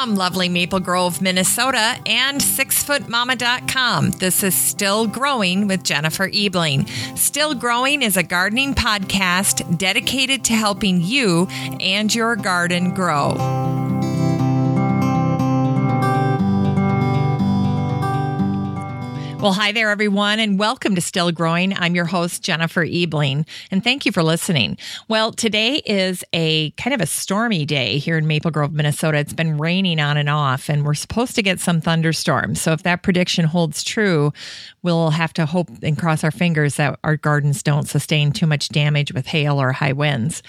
From lovely Maple Grove, Minnesota, and sixfootmama.com, this is Still Growing with Jennifer Ebling. Still Growing is a gardening podcast dedicated to helping you and your garden grow. Well, hi there, everyone, and welcome to Still Growing. I'm your host, Jennifer Ebling, and thank you for listening. Well, today is a kind of a stormy day here in Maple Grove, Minnesota. It's been raining on and off, and we're supposed to get some thunderstorms. So, if that prediction holds true, we'll have to hope and cross our fingers that our gardens don't sustain too much damage with hail or high winds.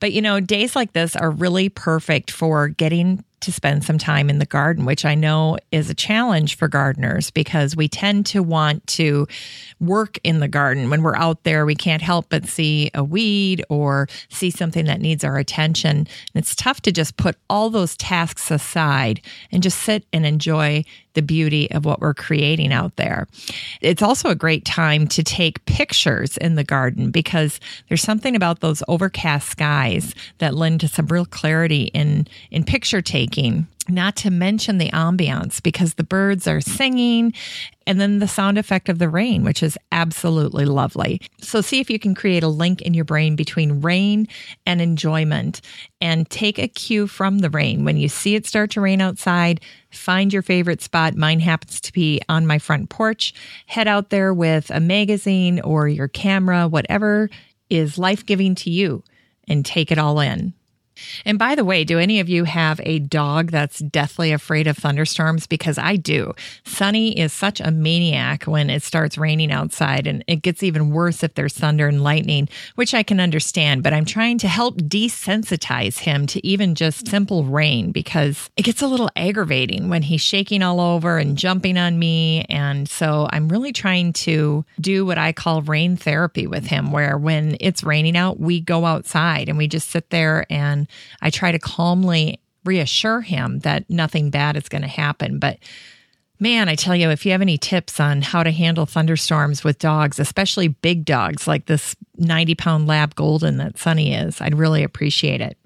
But, you know, days like this are really perfect for getting to spend some time in the garden, which I know is a challenge for gardeners because we tend to want to work in the garden. When we're out there, we can't help but see a weed or see something that needs our attention. And it's tough to just put all those tasks aside and just sit and enjoy the beauty of what we're creating out there. It's also a great time to take pictures in the garden because there's something about those overcast skies that lend to some real clarity in in picture taking not to mention the ambiance because the birds are singing and then the sound effect of the rain, which is absolutely lovely. So, see if you can create a link in your brain between rain and enjoyment and take a cue from the rain. When you see it start to rain outside, find your favorite spot. Mine happens to be on my front porch. Head out there with a magazine or your camera, whatever is life giving to you, and take it all in. And by the way, do any of you have a dog that's deathly afraid of thunderstorms? Because I do. Sunny is such a maniac when it starts raining outside, and it gets even worse if there's thunder and lightning, which I can understand. But I'm trying to help desensitize him to even just simple rain because it gets a little aggravating when he's shaking all over and jumping on me. And so I'm really trying to do what I call rain therapy with him, where when it's raining out, we go outside and we just sit there and I try to calmly reassure him that nothing bad is going to happen. But man, I tell you, if you have any tips on how to handle thunderstorms with dogs, especially big dogs like this 90 pound lab golden that Sunny is, I'd really appreciate it.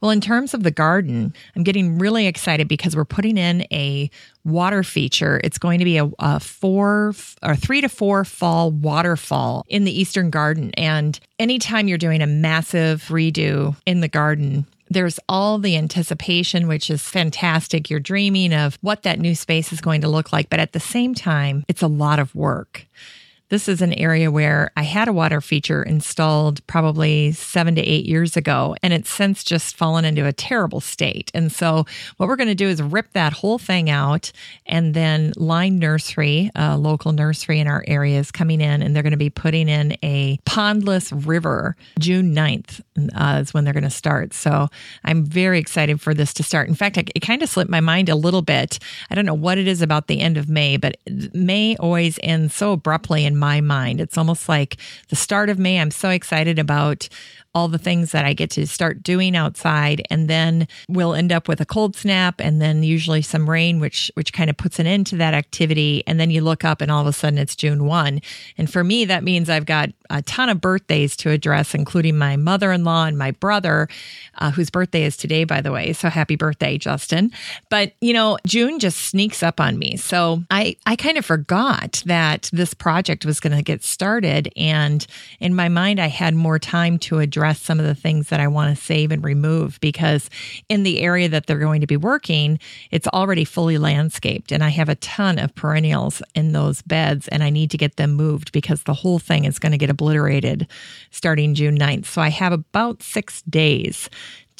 Well, in terms of the garden, I'm getting really excited because we're putting in a water feature. It's going to be a, a, four or three to four fall waterfall in the Eastern Garden. And anytime you're doing a massive redo in the garden, there's all the anticipation, which is fantastic. You're dreaming of what that new space is going to look like. But at the same time, it's a lot of work. This is an area where I had a water feature installed probably seven to eight years ago, and it's since just fallen into a terrible state. And so, what we're going to do is rip that whole thing out, and then Line Nursery, a local nursery in our area, is coming in, and they're going to be putting in a pondless river June 9th uh, is when they're going to start. So, I'm very excited for this to start. In fact, it kind of slipped my mind a little bit. I don't know what it is about the end of May, but May always ends so abruptly in my mind. It's almost like the start of May. I'm so excited about all the things that I get to start doing outside and then we'll end up with a cold snap and then usually some rain which which kind of puts an end to that activity. And then you look up and all of a sudden it's June 1 and for me that means I've got a ton of birthdays to address including my mother-in-law and my brother uh, whose birthday is today by the way. So happy birthday Justin. But you know June just sneaks up on me. So I I kind of forgot that this project was going to get started and in my mind I had more time to address address some of the things that I want to save and remove because in the area that they're going to be working, it's already fully landscaped. And I have a ton of perennials in those beds and I need to get them moved because the whole thing is going to get obliterated starting June 9th. So I have about six days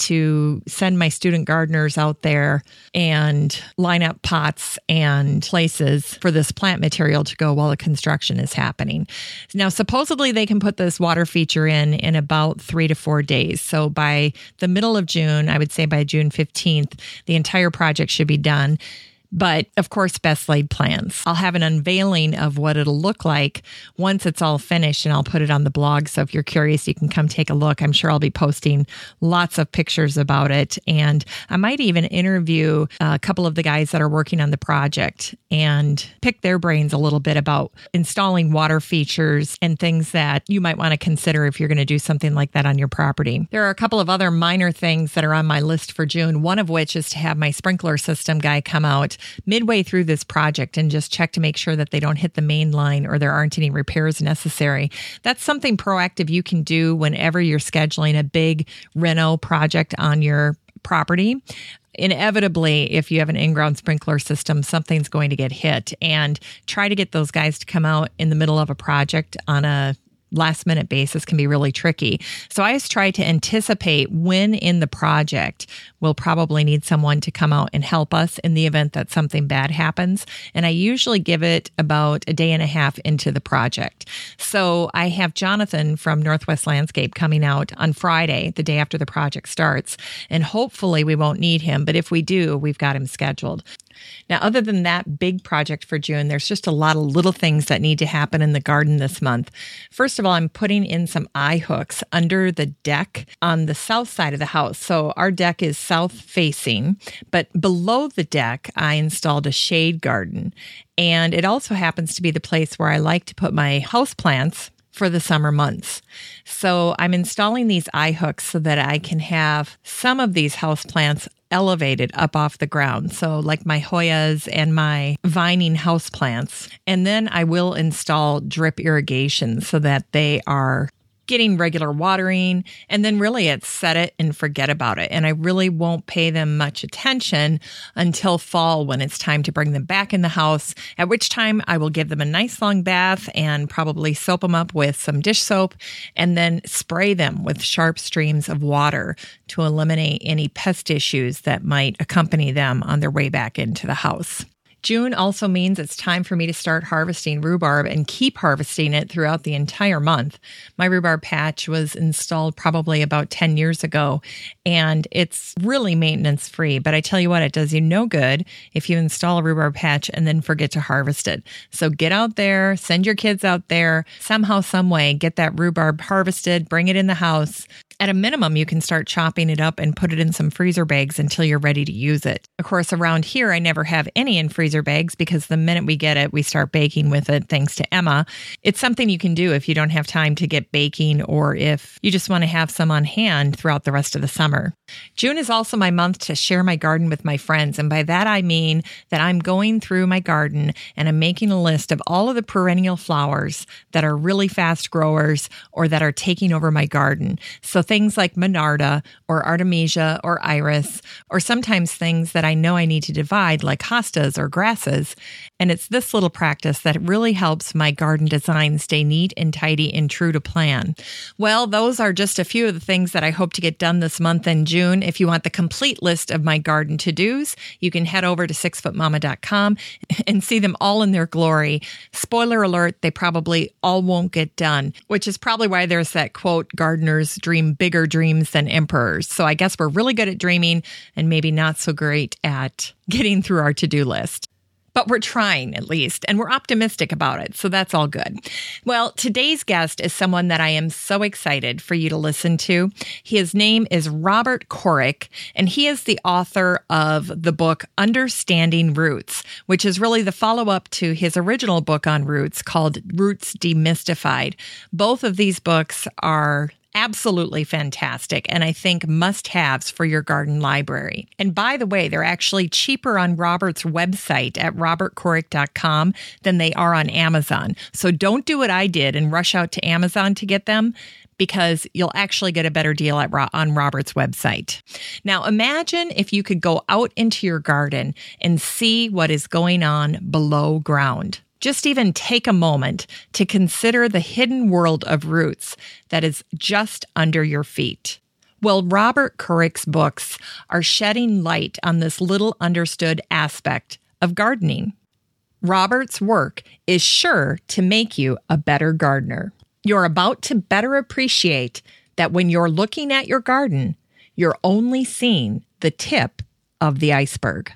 to send my student gardeners out there and line up pots and places for this plant material to go while the construction is happening. Now, supposedly they can put this water feature in in about three to four days. So by the middle of June, I would say by June 15th, the entire project should be done But of course, best laid plans. I'll have an unveiling of what it'll look like once it's all finished and I'll put it on the blog. So if you're curious, you can come take a look. I'm sure I'll be posting lots of pictures about it. And I might even interview a couple of the guys that are working on the project and pick their brains a little bit about installing water features and things that you might want to consider if you're going to do something like that on your property. There are a couple of other minor things that are on my list for June, one of which is to have my sprinkler system guy come out midway through this project and just check to make sure that they don't hit the main line or there aren't any repairs necessary. That's something proactive you can do whenever you're scheduling a big reno project on your property inevitably, if you have an in ground sprinkler system, something's going to get hit. And try to get those guys to come out in the middle of a project on a last minute basis can be really tricky. So I always try to anticipate when in the project we'll probably need someone to come out and help us in the event that something bad happens. And I usually give it about a day and a half into the project. So I have Jonathan from Northwest Landscape coming out on Friday, the day after the project starts. And hopefully we won't need him, but if we do, we've got him scheduled. Now, other than that big project for June, there's just a lot of little things that need to happen in the garden this month. First of all, I'm putting in some eye hooks under the deck on the south side of the house. So our deck is south facing, but below the deck, I installed a shade garden. And it also happens to be the place where I like to put my house plants for the summer months. So I'm installing these eye hooks so that I can have some of these house plants elevated up off the ground. So, like my Hoyas and my vining house plants. And then I will install drip irrigation so that they are getting regular watering. And then really it's set it and forget about it. And I really won't pay them much attention until fall when it's time to bring them back in the house, at which time I will give them a nice long bath and probably soap them up with some dish soap and then spray them with sharp streams of water to eliminate any pest issues that might accompany them on their way back into the house. June also means it's time for me to start harvesting rhubarb and keep harvesting it throughout the entire month. My rhubarb patch was installed probably about 10 years ago and it's really maintenance free. But I tell you what, it does you no good if you install a rhubarb patch and then forget to harvest it. So get out there, send your kids out there, somehow, some way, get that rhubarb harvested, bring it in the house, at a minimum, you can start chopping it up and put it in some freezer bags until you're ready to use it. Of course, around here, I never have any in freezer bags because the minute we get it, we start baking with it thanks to Emma. It's something you can do if you don't have time to get baking or if you just want to have some on hand throughout the rest of the summer summer. June is also my month to share my garden with my friends. And by that, I mean that I'm going through my garden and I'm making a list of all of the perennial flowers that are really fast growers or that are taking over my garden. So things like Monarda or Artemisia or Iris, or sometimes things that I know I need to divide like hostas or grasses. And it's this little practice that really helps my garden design stay neat and tidy and true to plan. Well, those are just a few of the things that I hope to get done this month in June. If you want the complete list of my garden to dos, you can head over to sixfootmama.com and see them all in their glory. Spoiler alert, they probably all won't get done, which is probably why there's that quote, gardeners dream bigger dreams than emperors. So I guess we're really good at dreaming and maybe not so great at getting through our to do list but we're trying at least, and we're optimistic about it. So that's all good. Well, today's guest is someone that I am so excited for you to listen to. His name is Robert Kourik, and he is the author of the book Understanding Roots, which is really the follow up to his original book on roots called Roots Demystified. Both of these books are absolutely fantastic and I think must haves for your garden library. And by the way, they're actually cheaper on Robert's website at robertkourik.com than they are on Amazon. So don't do what I did and rush out to Amazon to get them because you'll actually get a better deal at, on Robert's website. Now, imagine if you could go out into your garden and see what is going on below ground. Just even take a moment to consider the hidden world of roots that is just under your feet. Well, Robert Kourik's books are shedding light on this little understood aspect of gardening. Robert's work is sure to make you a better gardener. You're about to better appreciate that when you're looking at your garden, you're only seeing the tip of the iceberg.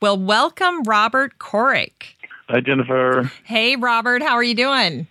Well, welcome, Robert Kourik. Hi, Jennifer. Hey, Robert. How are you doing?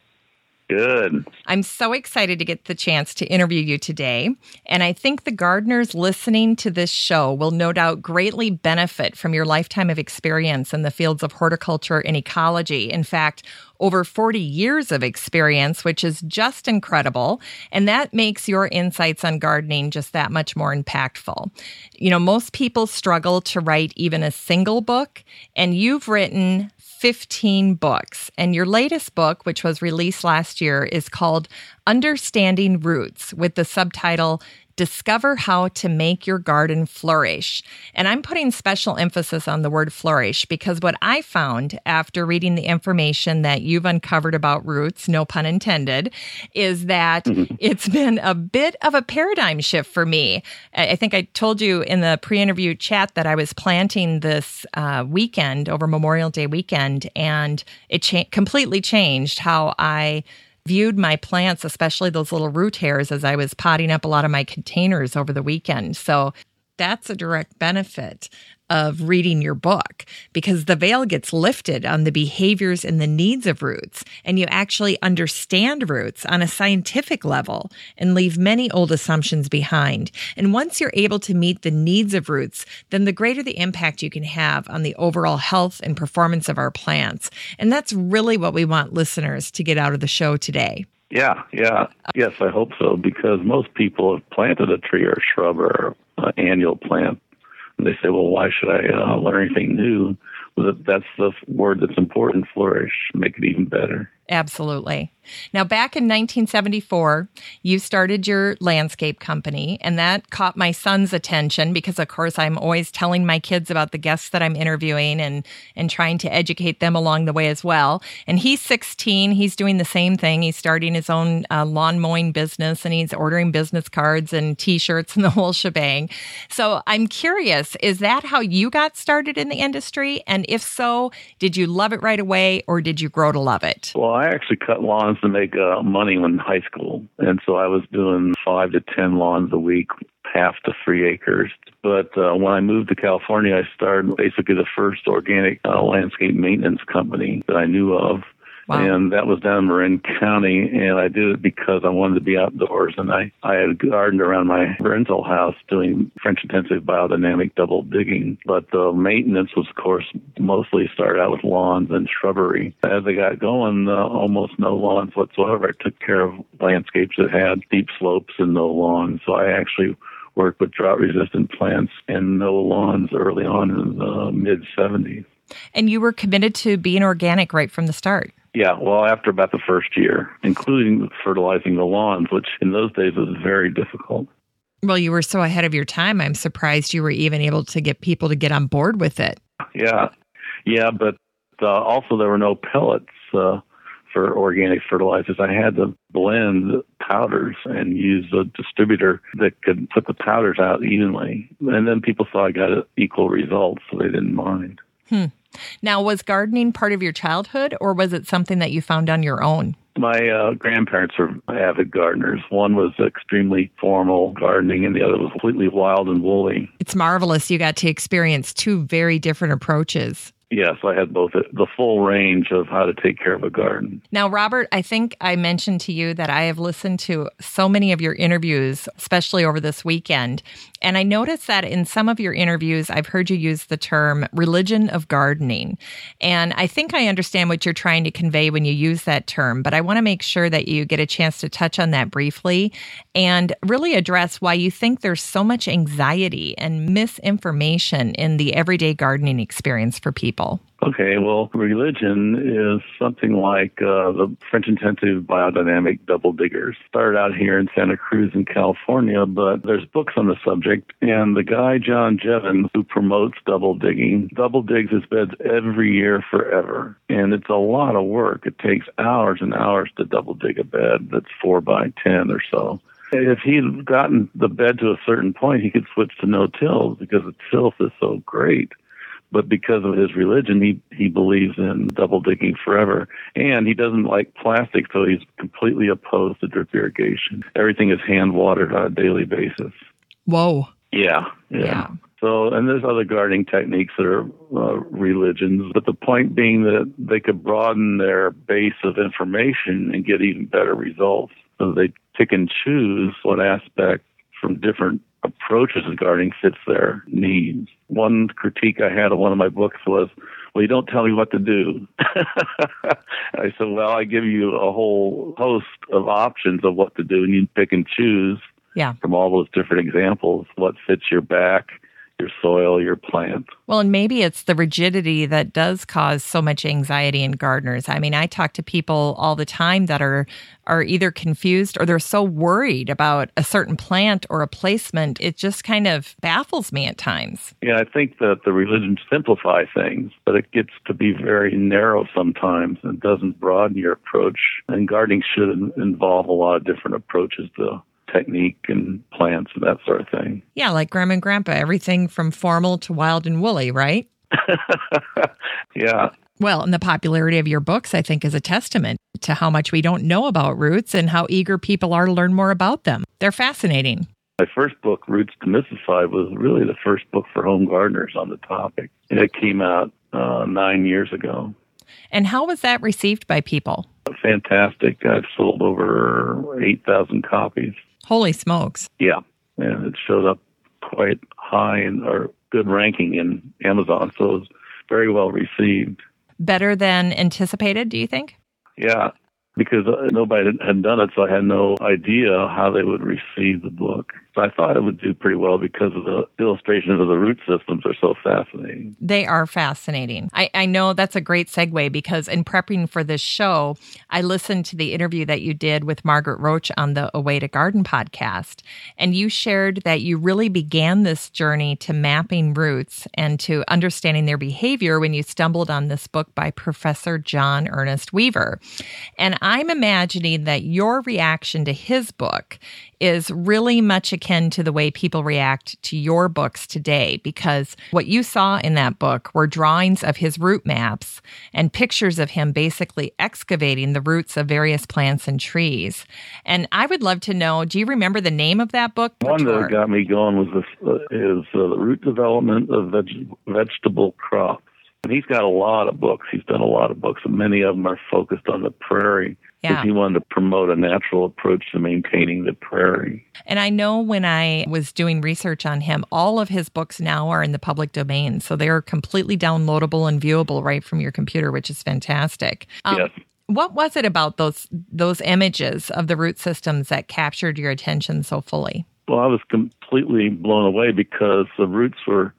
Good. I'm so excited to get the chance to interview you today. And I think the gardeners listening to this show will no doubt greatly benefit from your lifetime of experience in the fields of horticulture and ecology. In fact, over 40 years of experience, which is just incredible. And that makes your insights on gardening just that much more impactful. You know, most people struggle to write even a single book, and you've written 15 books. And your latest book, which was released last year, is called Understanding Roots with the subtitle Discover how to make your garden flourish. And I'm putting special emphasis on the word flourish because what I found after reading the information that you've uncovered about roots, no pun intended, is that mm-hmm. it's been a bit of a paradigm shift for me. I think I told you in the pre interview chat that I was planting this uh, weekend over Memorial Day weekend, and it cha- completely changed how I viewed my plants, especially those little root hairs, as I was potting up a lot of my containers over the weekend. So that's a direct benefit of reading your book because the veil gets lifted on the behaviors and the needs of roots, and you actually understand roots on a scientific level and leave many old assumptions behind. And once you're able to meet the needs of roots, then the greater the impact you can have on the overall health and performance of our plants. And that's really what we want listeners to get out of the show today. Yeah, yeah. Yes, I hope so because most people have planted a tree or shrub or an annual plant and they say, well, why should I uh, learn anything new? Well, that's the word that's important flourish, make it even better. Absolutely. Now, back in 1974, you started your landscape company, and that caught my son's attention because, of course, I'm always telling my kids about the guests that I'm interviewing and, and trying to educate them along the way as well. And he's 16. He's doing the same thing. He's starting his own uh, lawn mowing business and he's ordering business cards and t shirts and the whole shebang. So I'm curious is that how you got started in the industry? And if so, did you love it right away or did you grow to love it? Well, I actually cut lawns to make uh, money in high school, and so I was doing five to ten lawns a week, half to three acres. But uh, when I moved to California, I started basically the first organic uh, landscape maintenance company that I knew of. Wow. And that was down in Marin County, and I did it because I wanted to be outdoors. And I, I had gardened around my rental house doing French intensive biodynamic double digging. But the maintenance was, of course, mostly started out with lawns and shrubbery. As I got going, uh, almost no lawns whatsoever. I took care of landscapes that had steep slopes and no lawns. So I actually worked with drought resistant plants and no lawns early on in the mid 70s. And you were committed to being organic right from the start. Yeah, well, after about the first year, including fertilizing the lawns, which in those days was very difficult. Well, you were so ahead of your time. I'm surprised you were even able to get people to get on board with it. Yeah, yeah, but uh, also there were no pellets uh, for organic fertilizers. I had to blend powders and use a distributor that could put the powders out evenly. And then people saw I got equal results, so they didn't mind. Hmm. Now, was gardening part of your childhood or was it something that you found on your own? My uh, grandparents were avid gardeners. One was extremely formal gardening, and the other was completely wild and woolly. It's marvelous you got to experience two very different approaches. Yes, I had both the full range of how to take care of a garden. Now, Robert, I think I mentioned to you that I have listened to so many of your interviews, especially over this weekend. And I noticed that in some of your interviews, I've heard you use the term religion of gardening. And I think I understand what you're trying to convey when you use that term, but I want to make sure that you get a chance to touch on that briefly and really address why you think there's so much anxiety and misinformation in the everyday gardening experience for people? Okay, well, religion is something like uh, the French intensive biodynamic double diggers. Started out here in Santa Cruz in California, but there's books on the subject. And the guy, John Jeavons, who promotes double digging, double digs his beds every year forever. And it's a lot of work. It takes hours and hours to double dig a bed that's four by 10 or so if he'd gotten the bed to a certain point, he could switch to no till because the tilth is so great but because of his religion, he he believes in double digging forever, and he doesn't like plastic, so he's completely opposed to drip irrigation. Everything is hand watered on a daily basis. Whoa. Yeah, yeah. yeah. So, and there's other gardening techniques that are uh, religions, but the point being that they could broaden their base of information and get even better results. So they pick and choose what aspect from different approaches to gardening fits their needs. One critique I had of one of my books was, well, you don't tell me what to do. I said, well, I give you a whole host of options of what to do, and you pick and choose yeah. from all those different examples what fits your back your soil, your plant. Well, and maybe it's the rigidity that does cause so much anxiety in gardeners. I mean, I talk to people all the time that are are either confused or they're so worried about a certain plant or a placement. It just kind of baffles me at times. Yeah, I think that the religions simplify things, but it gets to be very narrow sometimes and doesn't broaden your approach. And gardening should involve a lot of different approaches to technique and plants and that sort of thing. Yeah, like grandma and grandpa, everything from formal to wild and woolly, right? yeah. Well, and the popularity of your books, I think, is a testament to how much we don't know about roots and how eager people are to learn more about them. They're fascinating. My first book, Roots Demystified, was really the first book for home gardeners on the topic. And it came out uh, nine years ago. And how was that received by people? Fantastic. I've sold over 8,000 copies. Holy smokes. Yeah. And it showed up quite high in or good ranking in Amazon. So it was very well received. Better than anticipated, do you think? Yeah because uh, nobody had done it, so I had no idea how they would receive the book. So I thought it would do pretty well because of the illustrations of the root systems are so fascinating. They are fascinating. I, I know that's a great segue because in prepping for this show, I listened to the interview that you did with Margaret Roach on the A Way to Garden podcast. And you shared that you really began this journey to mapping roots and to understanding their behavior when you stumbled on this book by Professor John Ernest Weaver. And I'm imagining that your reaction to his book is really much akin to the way people react to your books today, because what you saw in that book were drawings of his root maps and pictures of him basically excavating the roots of various plants and trees. And I would love to know do you remember the name of that book? One that got me going was this, uh, is uh, the root development of veg- vegetable crops. And he's got a lot of books. He's done a lot of books, and many of them are focused on the prairie because yeah. he wanted to promote a natural approach to maintaining the prairie. And I know when I was doing research on him, all of his books now are in the public domain. So they're completely downloadable and viewable right from your computer, which is fantastic. Um, yes. What was it about those those images of the root systems that captured your attention so fully? Well, I was completely blown away because the roots were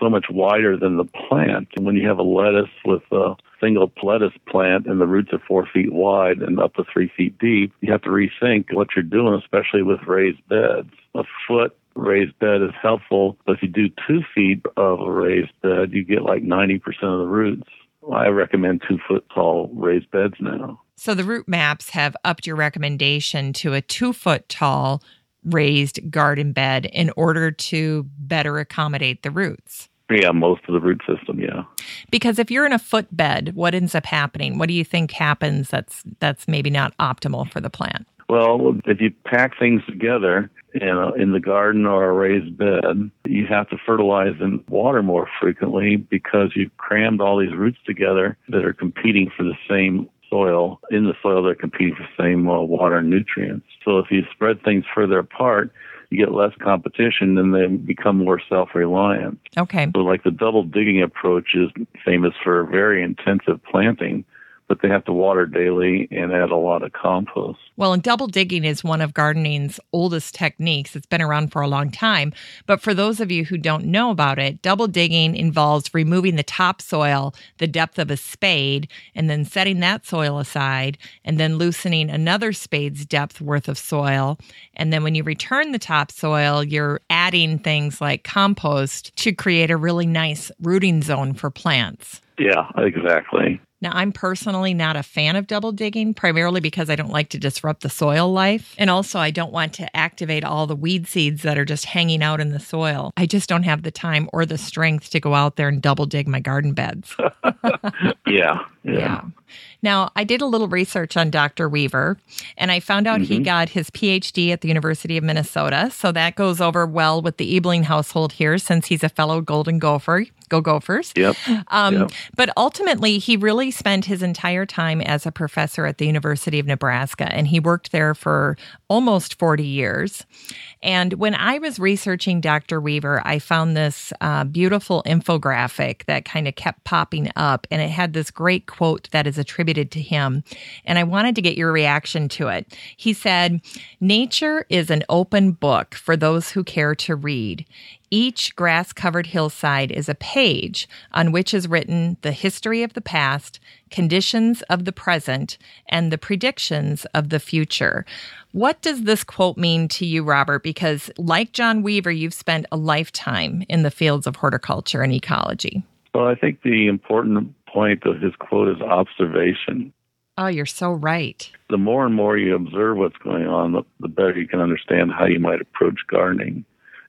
so much wider than the plant. When you have a lettuce with a single lettuce plant and the roots are four feet wide and up to three feet deep, you have to rethink what you're doing, especially with raised beds. A foot raised bed is helpful, but if you do two feet of a raised bed, you get like 90% of the roots. I recommend two foot tall raised beds now. So the root maps have upped your recommendation to a two foot tall raised garden bed in order to better accommodate the roots. Yeah, most of the root system, yeah. Because if you're in a foot bed, what ends up happening? What do you think happens that's that's maybe not optimal for the plant? Well, if you pack things together in, a, in the garden or a raised bed, you have to fertilize and water more frequently because you've crammed all these roots together that are competing for the same soil. In the soil, they're competing for the same uh, water and nutrients. So if you spread things further apart, you get less competition and they become more self-reliant. Okay. So like the double digging approach is famous for very intensive planting but they have to water daily and add a lot of compost. Well, and double digging is one of gardening's oldest techniques. It's been around for a long time. But for those of you who don't know about it, double digging involves removing the topsoil the depth of a spade and then setting that soil aside and then loosening another spade's depth worth of soil. And then when you return the topsoil, you're adding things like compost to create a really nice rooting zone for plants. Yeah, exactly. Now, I'm personally not a fan of double digging, primarily because I don't like to disrupt the soil life. And also, I don't want to activate all the weed seeds that are just hanging out in the soil. I just don't have the time or the strength to go out there and double dig my garden beds. Yeah, yeah. Yeah. Now, I did a little research on Dr. Weaver and I found out he mm-hmm. got his PhD at the University of Minnesota. So that goes over well with the Ebling household here since he's a fellow Golden Gopher. Go Gophers. Yep. Um, Yep. But ultimately, he really spent his entire time as a professor at the University of Nebraska, and he worked there for almost 40 years. And when I was researching Dr. Weaver, I found this uh, beautiful infographic that kind of kept popping up, and it had this great quote that is attributed to him. And I wanted to get your reaction to it. He said, Nature is an open book for those who care to read. Each grass covered hillside is a page on which is written the history of the past, conditions of the present, and the predictions of the future. What does this quote mean to you, Robert? Because, like John Weaver, you've spent a lifetime in the fields of horticulture and ecology. Well, I think the important point of his quote is observation. Oh, you're so right. The more and more you observe what's going on, the, the better you can understand how you might approach gardening.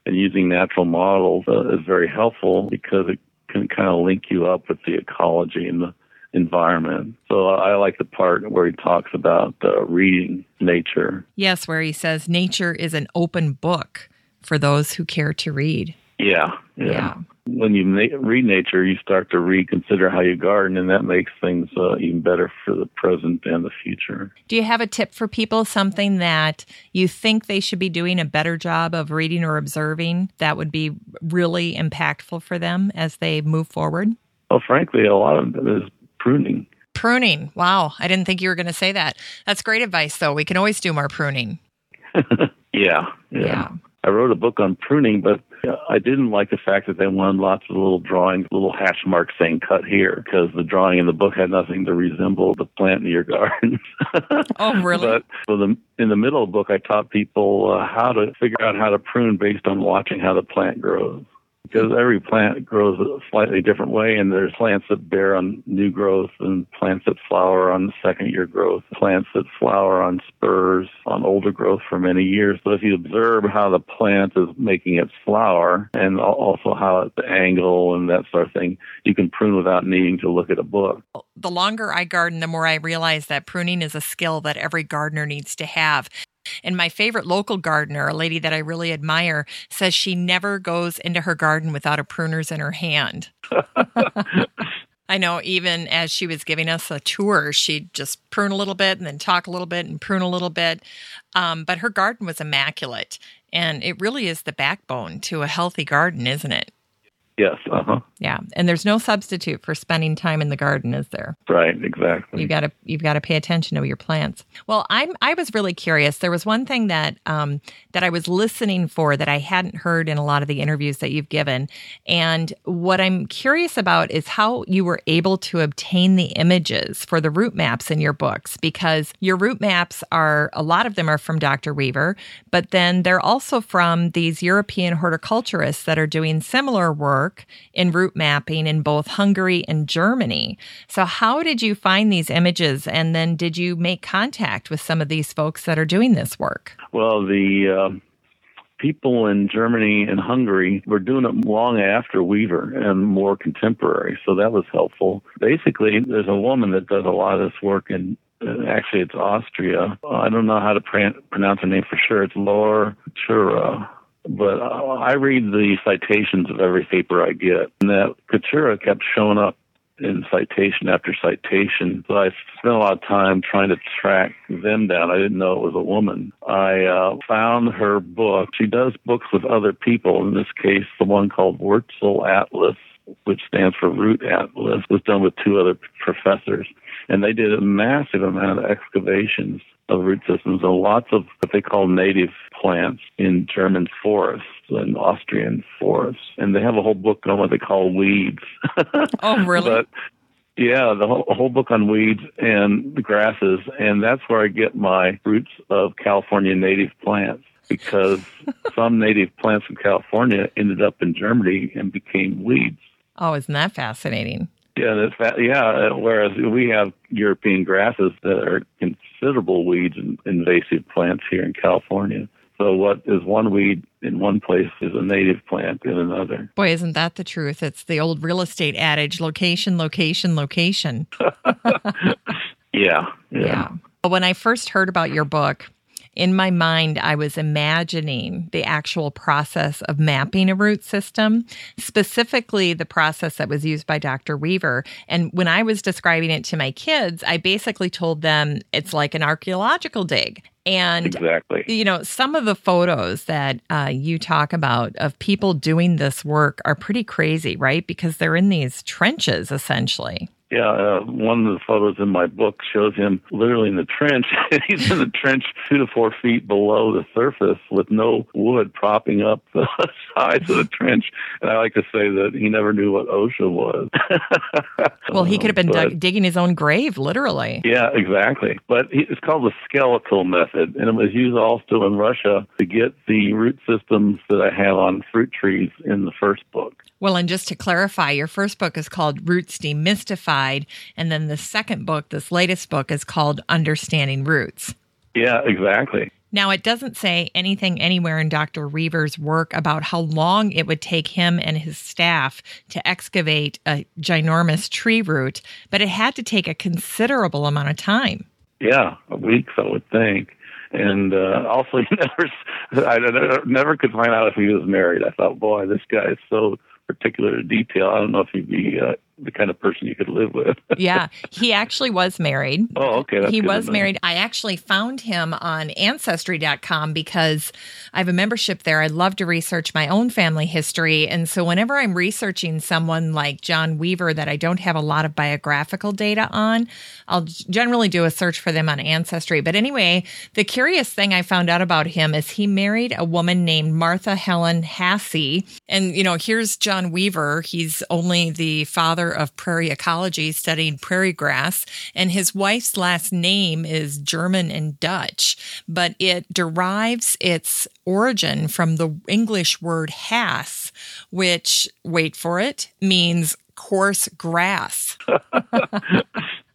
And using natural models uh, is very helpful because it can kind of link you up with the ecology and the environment. So I like the part where he talks about uh, reading nature. Yes, where he says nature is an open book for those who care to read. Yeah, yeah. Yeah. When you na- read nature, you start to reconsider how you garden, and that makes things uh, even better for the present and the future. Do you have a tip for people, something that you think they should be doing a better job of reading or observing that would be really impactful for them as they move forward? Well, frankly, a lot of it is pruning. Pruning. Wow. I didn't think you were going to say that. That's great advice, though. We can always do more pruning. Yeah, yeah. I wrote a book on pruning, but I didn't like the fact that they wanted lots of little drawings, little hash marks saying "cut here," because the drawing in the book had nothing to resemble the plant in your garden. Oh, really? But for the in the middle of the book, I taught people uh, how to figure out how to prune based on watching how the plant grows. Because every plant grows a slightly different way, and there's plants that bear on new growth, and plants that flower on second year growth, plants that flower on spurs on older growth for many years. So if you observe how the plant is making its flower, and also how it's the angle and that sort of thing, you can prune without needing to look at a book. the longer I garden, the more I realize that pruning is a skill that every gardener needs to have. And my favorite local gardener, a lady that I really admire, says she never goes into her garden without a pruner's in her hand. I know even as she was giving us a tour, she'd just prune a little bit and then talk a little bit and prune a little bit. Um, but her garden was immaculate. And it really is the backbone to a healthy garden, isn't it? Yes, uh huh. Yeah. And there's no substitute for spending time in the garden, is there? Right, exactly. You've got to you've got to pay attention to your plants. Well, I'm I was really curious. There was one thing that um, that I was listening for that I hadn't heard in a lot of the interviews that you've given, and what I'm curious about is how you were able to obtain the images for the root maps in your books because your root maps are a lot of them are from Dr. Weaver, but then they're also from these European horticulturists that are doing similar work in root mapping in both Hungary and Germany. So, how did you find these images? And then, did you make contact with some of these folks that are doing this work? Well, the uh, people in Germany and Hungary were doing it long after Weaver and more contemporary, so that was helpful. Basically, there's a woman that does a lot of this work in. uh, Actually, it's Austria. I don't know how to pr- pronounce her name for sure. It's Laura. But I read the citations of every paper I get, and that Kutschera kept showing up in citation after citation. So I spent a lot of time trying to track them down. I didn't know it was a woman. I uh, found her book. She does books with other people. In this case, the one called Wurzel Atlas, which stands for Root Atlas, was done with two other professors. And they did a massive amount of excavations of root systems and lots of what they call native plants in German forests and Austrian forests. And they have a whole book on what they call weeds. Oh, really? But yeah, the whole, whole book on weeds and the grasses, and that's where I get my roots of California native plants because some native plants from California ended up in Germany and became weeds. oh, isn't that fascinating? Yeah, that's fa- yeah. Whereas we have European grasses that are considerable weeds and invasive plants here in California. So what is one weed in one place is a native plant in another. Boy, isn't that the truth? It's the old real estate adage location, location, location. yeah, yeah. yeah. When I first heard about your book, in my mind, I was imagining the actual process of mapping a root system, specifically the process that was used by Dr. Weaver. And when I was describing it to my kids, I basically told them it's like an archaeological dig. And exactly, you know, some of the photos that uh, you talk about of people doing this work are pretty crazy, right? Because they're in these trenches essentially. Yeah, uh, one of the photos in my book shows him literally in the trench. He's in the trench two to four feet below the surface with no wood propping up the sides of the trench. And I like to say that he never knew what OSHA was. well, he could have been but, dug, digging his own grave, literally. Yeah, exactly. But it's called the skeletal method, and it was used also in Russia to get the root systems that I have on fruit trees in the first book. Well, and just to clarify, your first book is called Roots Demystified, and then the second book, this latest book, is called Understanding Roots. Yeah, exactly. Now, it doesn't say anything anywhere in Dr. Weaver's work about how long it would take him and his staff to excavate a ginormous tree root, but it had to take a considerable amount of time. Yeah, weeks, I would think. And uh, also, never, I never could find out if he was married. I thought, boy, this guy is so particular to detail. I don't know if he'd be uh, the kind of person you could live with. yeah, he actually was married. Oh, okay. he was married. I actually found him on Ancestry.com because I have a membership there. I love to research my own family history. And so whenever I'm researching someone like John Weaver that I don't have a lot of biographical data on, I'll generally do a search for them on Ancestry. But anyway, the curious thing I found out about him is he married a woman named Martha Helen Hasse. And, you know, here's John Weaver. He's only the father of prairie ecology, studying prairie grass, and his wife's last name is German and Dutch, but it derives its origin from the English word Hass, which, wait for it, means coarse grass.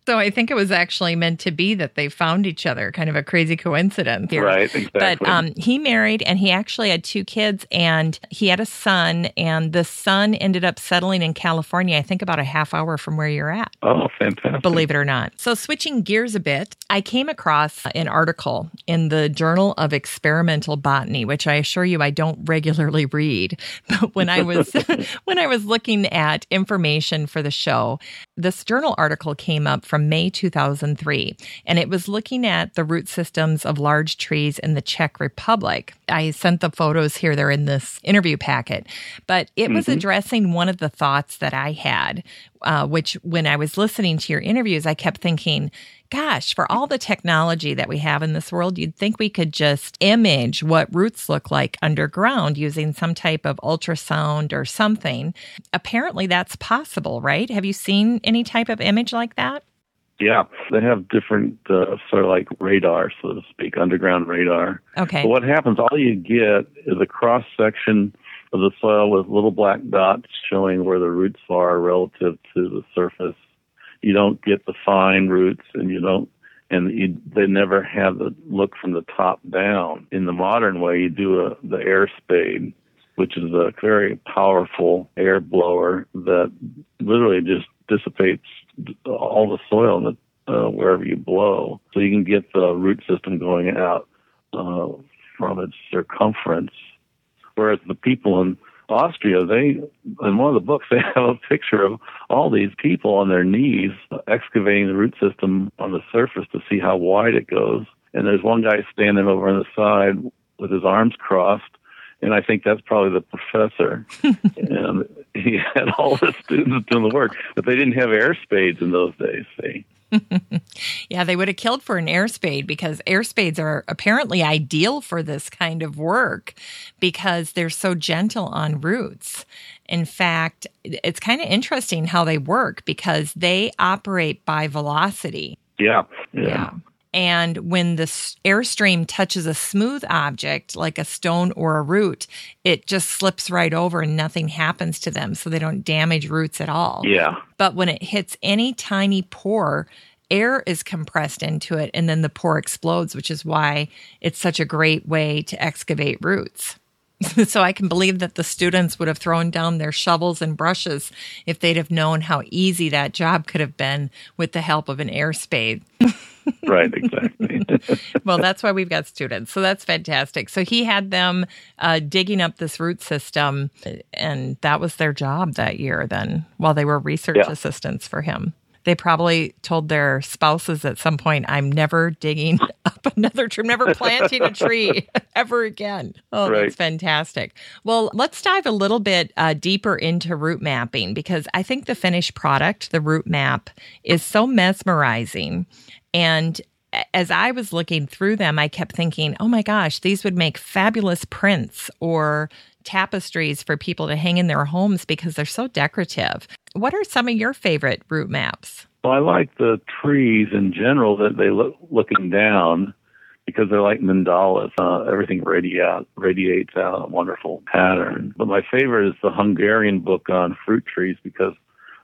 So I think it was actually meant to be that they found each other, kind of a crazy coincidence here. Right, exactly. But um, he married and he actually had two kids and he had a son, and the son ended up settling in California, I think about a half hour from where you're at. Oh, fantastic. Believe it or not. So switching gears a bit, I came across an article in the Journal of Experimental Botany, which I assure you I don't regularly read. But when I was when I was looking at information for the show, this journal article came up from May 2003, and it was looking at the root systems of large trees in the Czech Republic. I sent the photos here, they're in this interview packet, but it mm-hmm. was addressing one of the thoughts that I had, uh, which when I was listening to your interviews, I kept thinking, gosh, for all the technology that we have in this world, you'd think we could just image what roots look like underground using some type of ultrasound or something. Apparently, that's possible, right? Have you seen any type of image like that? Yeah, they have different uh, sort of like radar, so to speak, underground radar. Okay. What happens? All you get is a cross section of the soil with little black dots showing where the roots are relative to the surface you don't get the fine roots and you don't and you, they never have the look from the top down. In the modern way, you do a, the air spade, which is a very powerful air blower that literally just dissipates all the soil that, uh, wherever you blow. So you can get the root system going out uh, from its circumference. Whereas the people in Austria, they in one of the books they have a picture of all these people on their knees excavating the root system on the surface to see how wide it goes. And there's one guy standing over on the side with his arms crossed, and I think that's probably the professor. and he had all the students doing the work, but they didn't have air spades in those days. See. yeah, they would have killed for an air spade because air spades are apparently ideal for this kind of work because they're so gentle on roots. In fact, it's kind of interesting how they work because they operate by velocity. Yeah. Yeah. yeah. And when the airstream touches a smooth object like a stone or a root, it just slips right over and nothing happens to them. So they don't damage roots at all. Yeah. But when it hits any tiny pore, air is compressed into it and then the pore explodes, which is why it's such a great way to excavate roots. so I can believe that the students would have thrown down their shovels and brushes if they'd have known how easy that job could have been with the help of an air spade. right, exactly. well, that's why we've got students. So that's fantastic. So he had them uh, digging up this root system, and that was their job that year then while they were research yeah. assistants for him they probably told their spouses at some point, I'm never digging up another tree, I'm never planting a tree ever again. Oh, right. that's fantastic. Well, let's dive a little bit uh, deeper into root mapping because I think the finished product, the root map, is so mesmerizing. And as I was looking through them, I kept thinking, oh my gosh, these would make fabulous prints or tapestries for people to hang in their homes because they're so decorative. What are some of your favorite root maps? Well, I like the trees in general that they look looking down because they're like mandalas. Uh, everything radiate, radiates out a wonderful pattern. But my favorite is the Hungarian book on fruit trees because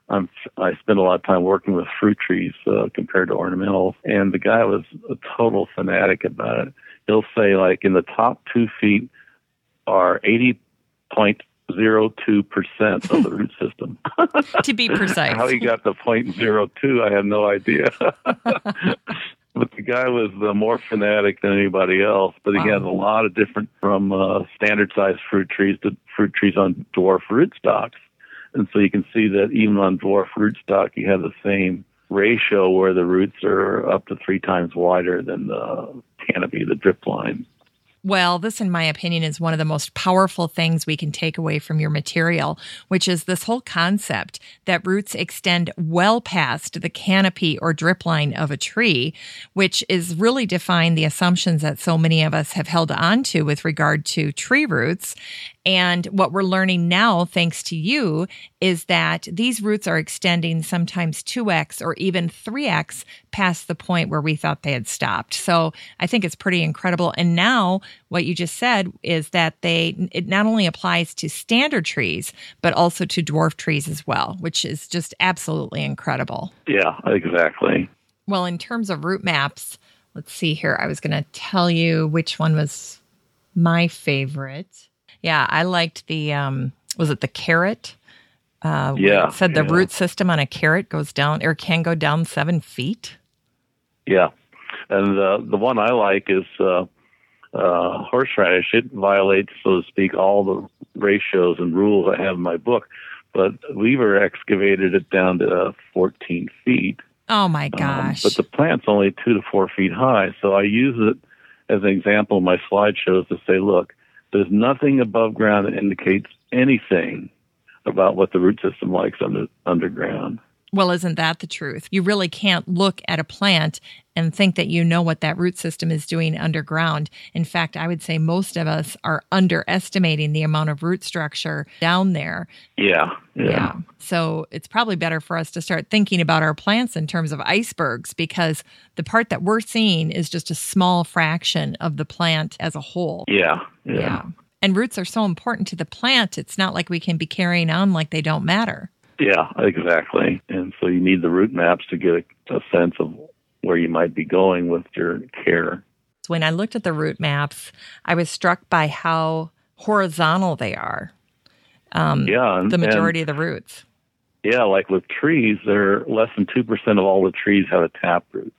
I'm, I spend a lot of time working with fruit trees uh, compared to ornamentals. And the guy was a total fanatic about it. He'll say, like, in the top two feet are 80 point zero two percent of the root system. to be precise, how he got the point zero two, I have no idea. but the guy was uh, more fanatic than anybody else. But wow. he has a lot of different, from uh, standard sized fruit trees to fruit trees on dwarf rootstocks, and so you can see that even on dwarf rootstock, you have the same ratio where the roots are up to three times wider than the canopy, the drip line. Well, this, in my opinion, is one of the most powerful things we can take away from your material, which is this whole concept that roots extend well past the canopy or drip line of a tree, which is really defying the assumptions that so many of us have held on to with regard to tree roots. And what we're learning now, thanks to you, is that these roots are extending sometimes 2x or even 3x past the point where we thought they had stopped. So I think it's pretty incredible. And now what you just said is that they, it not only applies to standard trees, but also to dwarf trees as well, which is just absolutely incredible. Yeah, exactly. Well, in terms of root maps, let's see here. I was going to tell you which one was my favorite. Yeah, I liked the um was it the carrot? Uh, yeah, said the yeah. root system on a carrot goes down or can go down seven feet. Yeah, and uh, the one I like is uh, uh, horseradish. It violates, so to speak, all the ratios and rules I have in my book. But Weaver excavated it down to uh, 14 feet. Oh my gosh! Um, but the plant's only two to four feet high, so I use it as an example in my slideshows to say, look, there's nothing above ground that indicates anything about what the root system likes under, underground. Well, isn't that the truth? You really can't look at a plant and think that you know what that root system is doing underground. In fact, I would say most of us are underestimating the amount of root structure down there. Yeah, yeah. yeah. So it's probably better for us to start thinking about our plants in terms of icebergs because the part that we're seeing is just a small fraction of the plant as a whole. Yeah, yeah. yeah. And roots are so important to the plant. It's not like we can be carrying on like they don't matter. Yeah, exactly. And so you need the root maps to get a, a sense of where you might be going with your care. When I looked at the root maps, I was struck by how horizontal they are. Um, yeah, and, the majority and, of the roots. Yeah, like with trees, they're less than two percent of all the trees have a taproot,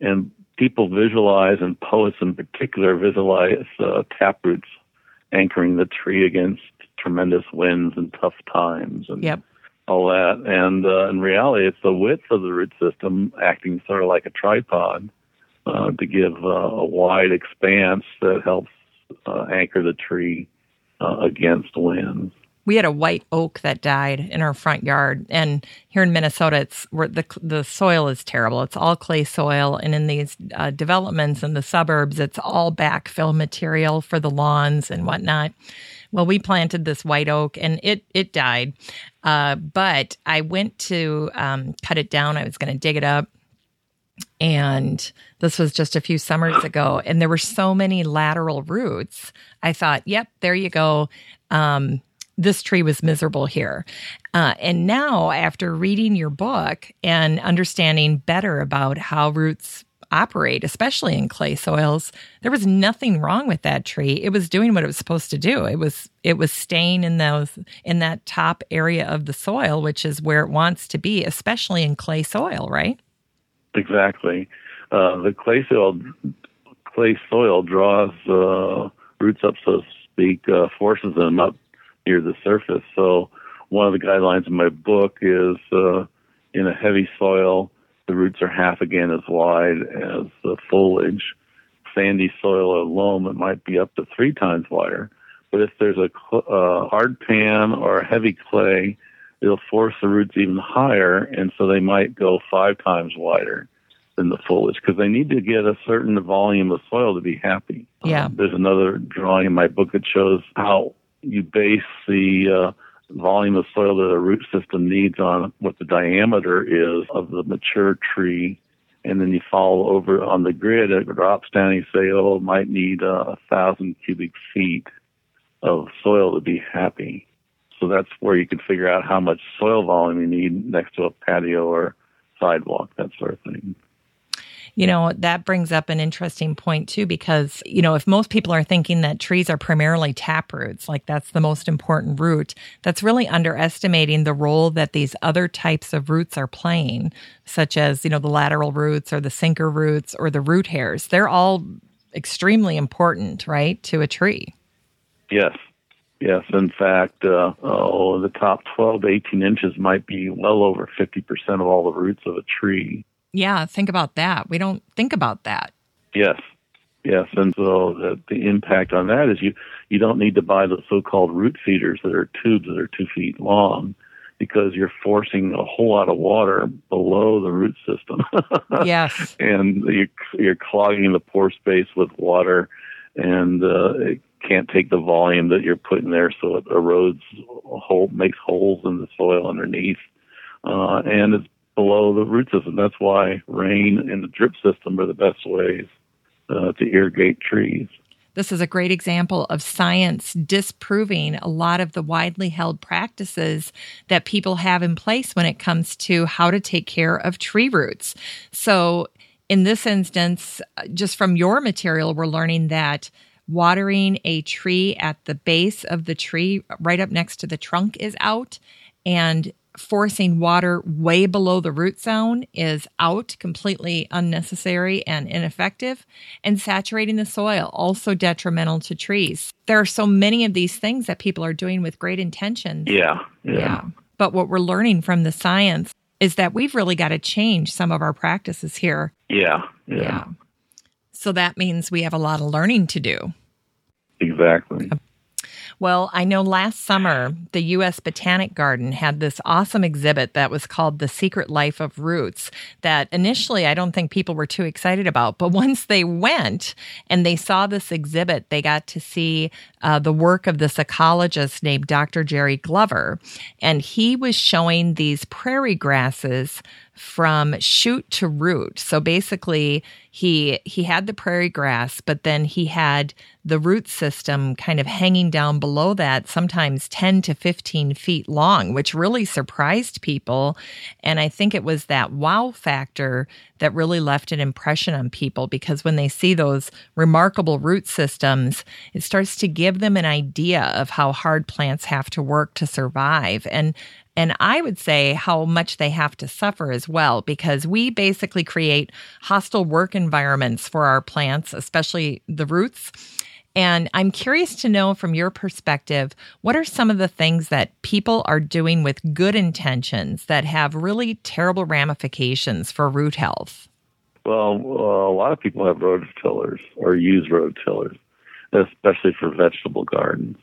and people visualize, and poets in particular visualize uh, taproots anchoring the tree against tremendous winds and tough times. And yep all that. And uh, in reality, it's the width of the root system acting sort of like a tripod uh, to give uh, a wide expanse that helps uh, anchor the tree uh, against winds. We had a white oak that died in our front yard, and here in Minnesota, it's where the the soil is terrible. It's all clay soil, and in these uh, developments in the suburbs, it's all backfill material for the lawns and whatnot. Well, we planted this white oak and it it died. Uh, but I went to um, cut it down. I was going to dig it up. And this was just a few summers ago. And there were so many lateral roots. I thought, yep, there you go. Um, this tree was miserable here. Uh, and now, after reading your book and understanding better about how roots operate, especially in clay soils, there was nothing wrong with that tree. It was doing what it was supposed to do. It was it was staying in those in that top area of the soil, which is where it wants to be, especially in clay soil, right? Exactly. Uh, the clay soil clay soil draws uh, roots up, so to speak, uh, forces them up near the surface. So one of the guidelines in my book is uh, in a heavy soil, the roots are half again as wide as the foliage. Sandy soil or loam, it might be up to three times wider. But if there's a uh, hard pan or heavy clay, it'll force the roots even higher, and so they might go five times wider than the foliage because they need to get a certain volume of soil to be happy. Yeah. Um, there's another drawing in my book that shows how you base the uh, volume of soil that a root system needs on what the diameter is of the mature tree. And then you follow over on the grid, it drops down, you say, oh, it might need uh, a thousand cubic feet of soil to be happy. So that's where you can figure out how much soil volume you need next to a patio or sidewalk, that sort of thing. You know, that brings up an interesting point too, because, you know, if most people are thinking that trees are primarily tap roots, like that's the most important root, that's really underestimating the role that these other types of roots are playing, such as, you know, the lateral roots or the sinker roots or the root hairs. They're all extremely important, right, to a tree. Yes. Yes, in fact, uh, oh, the top 12 to 18 inches might be well over 50% of all the roots of a tree. Yeah, think about that. We don't think about that. Yes, yes, and so the, the impact on that is you you don't need to buy the so-called root feeders that are tubes that are two feet long because you're forcing a whole lot of water below the root system. yes, and you're, you're clogging the pore space with water, and uh, it can't take the volume that you're putting there, so it erodes, hole, makes holes in the soil underneath. Uh, and it's below the root system. That's why rain and the drip system are the best ways uh, to irrigate trees. This is a great example of science disproving a lot of the widely held practices that people have in place when it comes to how to take care of tree roots. So, in this instance, just from your material, we're learning that watering a tree at the base of the tree, right up next to the trunk, is out. And forcing water way below the root zone is out, completely unnecessary and ineffective. And saturating the soil, also detrimental to trees. There are so many of these things that people are doing with great intentions. Yeah. Yeah. yeah. But what we're learning from the science is that we've really got to change some of our practices here. Yeah. Yeah. yeah. So that means we have a lot of learning to do. Exactly. Well, I know last summer the U.S. Botanic Garden had this awesome exhibit that was called The Secret Life of Roots that initially I don't think people were too excited about. But once they went and they saw this exhibit, they got to see uh, the work of the psychologist named Dr. Jerry Glover. And he was showing these prairie grasses from shoot to root. So basically, he he had the prairie grass, but then he had the root system kind of hanging down below that, sometimes 10 to 15 feet long, which really surprised people. And I think it was that wow factor that really left an impression on people because when they see those remarkable root systems, it starts to give them an idea of how hard plants have to work to survive. And and I would say how much they have to suffer as well, because we basically create hostile work environments for our plants, especially the roots. And I'm curious to know from your perspective, what are some of the things that people are doing with good intentions that have really terrible ramifications for root health? Well, uh, a lot of people have rototillers or use rototillers, especially for vegetable gardens.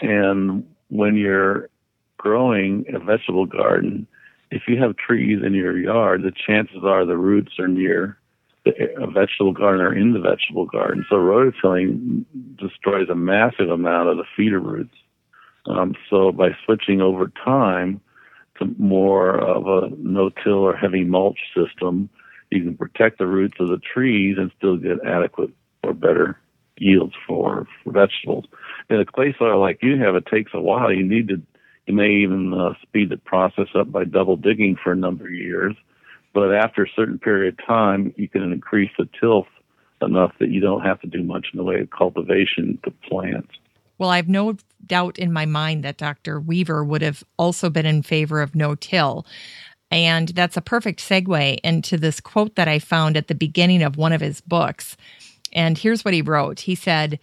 And when you're growing a vegetable garden, if you have trees in your yard, the chances are the roots are near a vegetable garden or in the vegetable garden. So rototilling destroys a massive amount of the feeder roots. Um, so by switching over time to more of a no-till or heavy mulch system, you can protect the roots of the trees and still get adequate or better yields for, for vegetables. In a clay soil like you have, it takes a while. You need to, you may even uh, speed the process up by double digging for a number of years. But after a certain period of time, you can increase the tilth enough that you don't have to do much in the way of cultivation to plants. Well, I have no doubt in my mind that Dr. Weaver would have also been in favor of no till. And that's a perfect segue into this quote that I found at the beginning of one of his books. And here's what he wrote He said,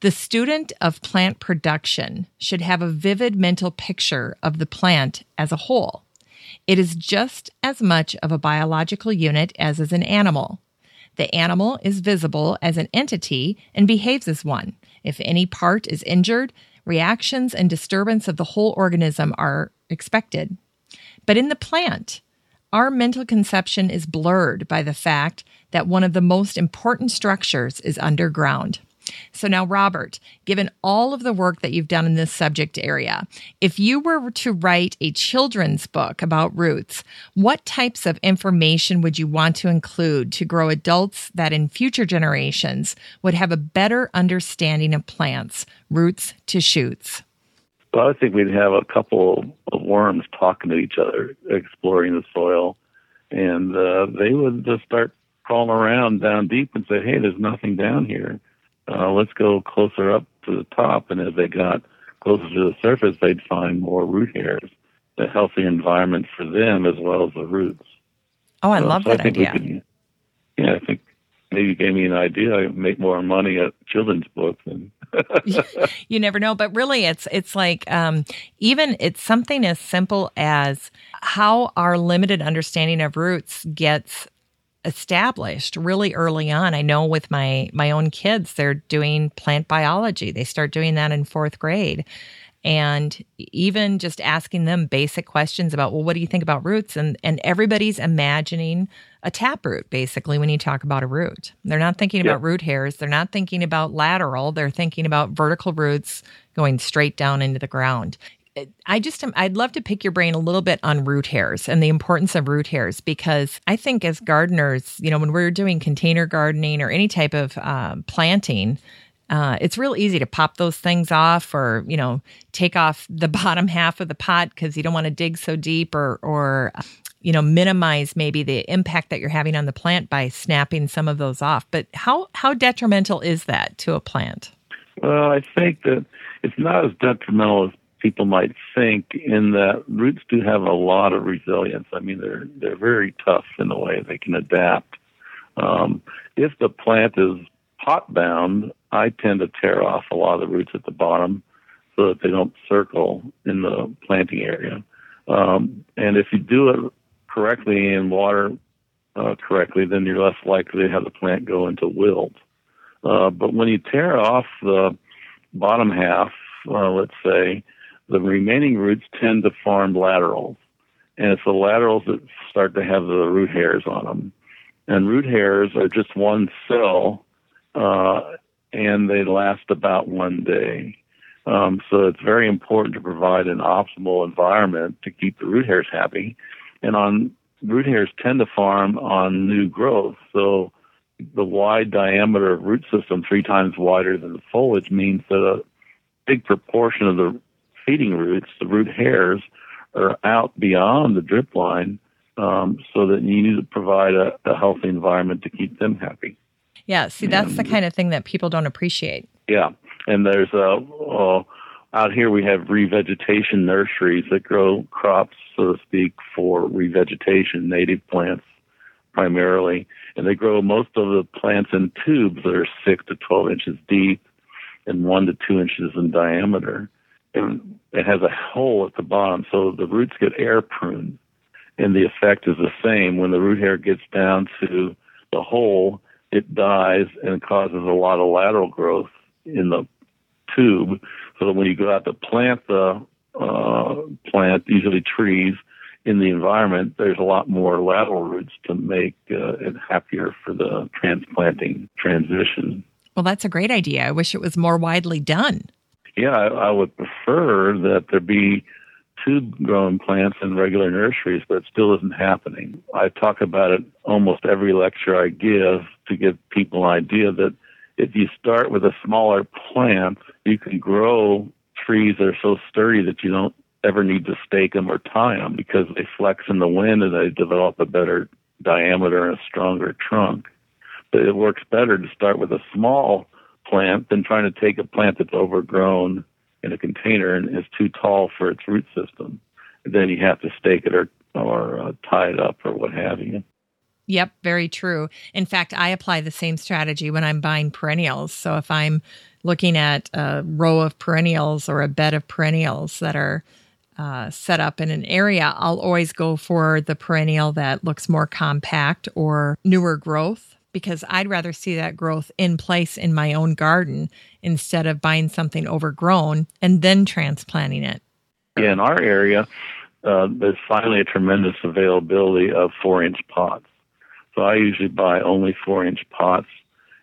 The student of plant production should have a vivid mental picture of the plant as a whole. It is just as much of a biological unit as is an animal. The animal is visible as an entity and behaves as one. If any part is injured, reactions and disturbance of the whole organism are expected. But in the plant, our mental conception is blurred by the fact that one of the most important structures is underground. So now, Robert, given all of the work that you've done in this subject area, if you were to write a children's book about roots, what types of information would you want to include to grow adults that in future generations would have a better understanding of plants, roots to shoots? Well, I think we'd have a couple of worms talking to each other, exploring the soil, and uh, they would just start crawling around down deep and say, "Hey, there's nothing down here. Uh, let's go closer up to the top." And as they got closer to the surface, they'd find more root hairs, a healthy environment for them as well as the roots. Oh, I love so that I idea. Could, yeah, I think maybe gave me an idea. I make more money at children's books and you never know, but really, it's it's like um, even it's something as simple as how our limited understanding of roots gets established really early on. I know with my my own kids, they're doing plant biology. They start doing that in fourth grade. And even just asking them basic questions about, well, what do you think about roots? And and everybody's imagining a taproot basically when you talk about a root. They're not thinking about root hairs. They're not thinking about lateral. They're thinking about vertical roots going straight down into the ground. I just I'd love to pick your brain a little bit on root hairs and the importance of root hairs because I think as gardeners, you know, when we're doing container gardening or any type of uh, planting, uh, it's real easy to pop those things off or you know take off the bottom half of the pot because you don't want to dig so deep or or you know minimize maybe the impact that you're having on the plant by snapping some of those off. But how how detrimental is that to a plant? Well i think that it's not as detrimental as people might think in that roots do have a lot of resilience. I mean they're they're very tough in the way they can adapt. Um, if the plant is pot bound i tend to tear off a lot of the roots at the bottom so that they don't circle in the planting area. Um, and if you do it correctly and water uh, correctly, then you're less likely to have the plant go into wilt. Uh, but when you tear off the bottom half, uh, let's say, the remaining roots tend to form laterals. And it's the laterals that start to have the root hairs on them. And root hairs are just one cell, uh, and they last about one day. Um, so it's very important to provide an optimal environment to keep the root hairs happy and on root hairs tend to farm on new growth. So the wide diameter of root system, three times wider than the foliage, means that a big proportion of the feeding roots, the root hairs, are out beyond the drip line, um, so that you need to provide a, a, healthy environment to keep them happy. Yeah, see, that's and, the kind of thing that people don't appreciate. Yeah, and there's a, a out here we have revegetation nurseries that grow crops, so to speak, for revegetation, native plants primarily. And they grow most of the plants in tubes that are six to 12 inches deep and one to two inches in diameter. And it has a hole at the bottom, so the roots get air pruned. And the effect is the same. When the root hair gets down to the hole, it dies and causes a lot of lateral growth in the tube so that when you go out to plant the uh, plant, usually trees, in the environment, there's a lot more lateral roots to make uh, it happier for the transplanting transition. Well, that's a great idea. I wish it was more widely done. Yeah, I, I would prefer that there be tube grown plants in regular nurseries, but it still isn't happening. I talk about it almost every lecture I give to give people an idea that if you start with a smaller plant, you can grow trees that are so sturdy that you don't ever need to stake them or tie them because they flex in the wind and they develop a better diameter and a stronger trunk. But it works better to start with a small plant than trying to take a plant that's overgrown in a container and is too tall for its root system. Then you have to stake it or or uh, tie it up or what have you. Yep, very true. In fact, I apply the same strategy when I'm buying perennials. So if I'm looking at a row of perennials or a bed of perennials that are uh, set up in an area, I'll always go for the perennial that looks more compact or newer growth because I'd rather see that growth in place in my own garden instead of buying something overgrown and then transplanting it. Yeah, in our area, uh, there's finally a tremendous availability of four inch pots. So I usually buy only four inch pots.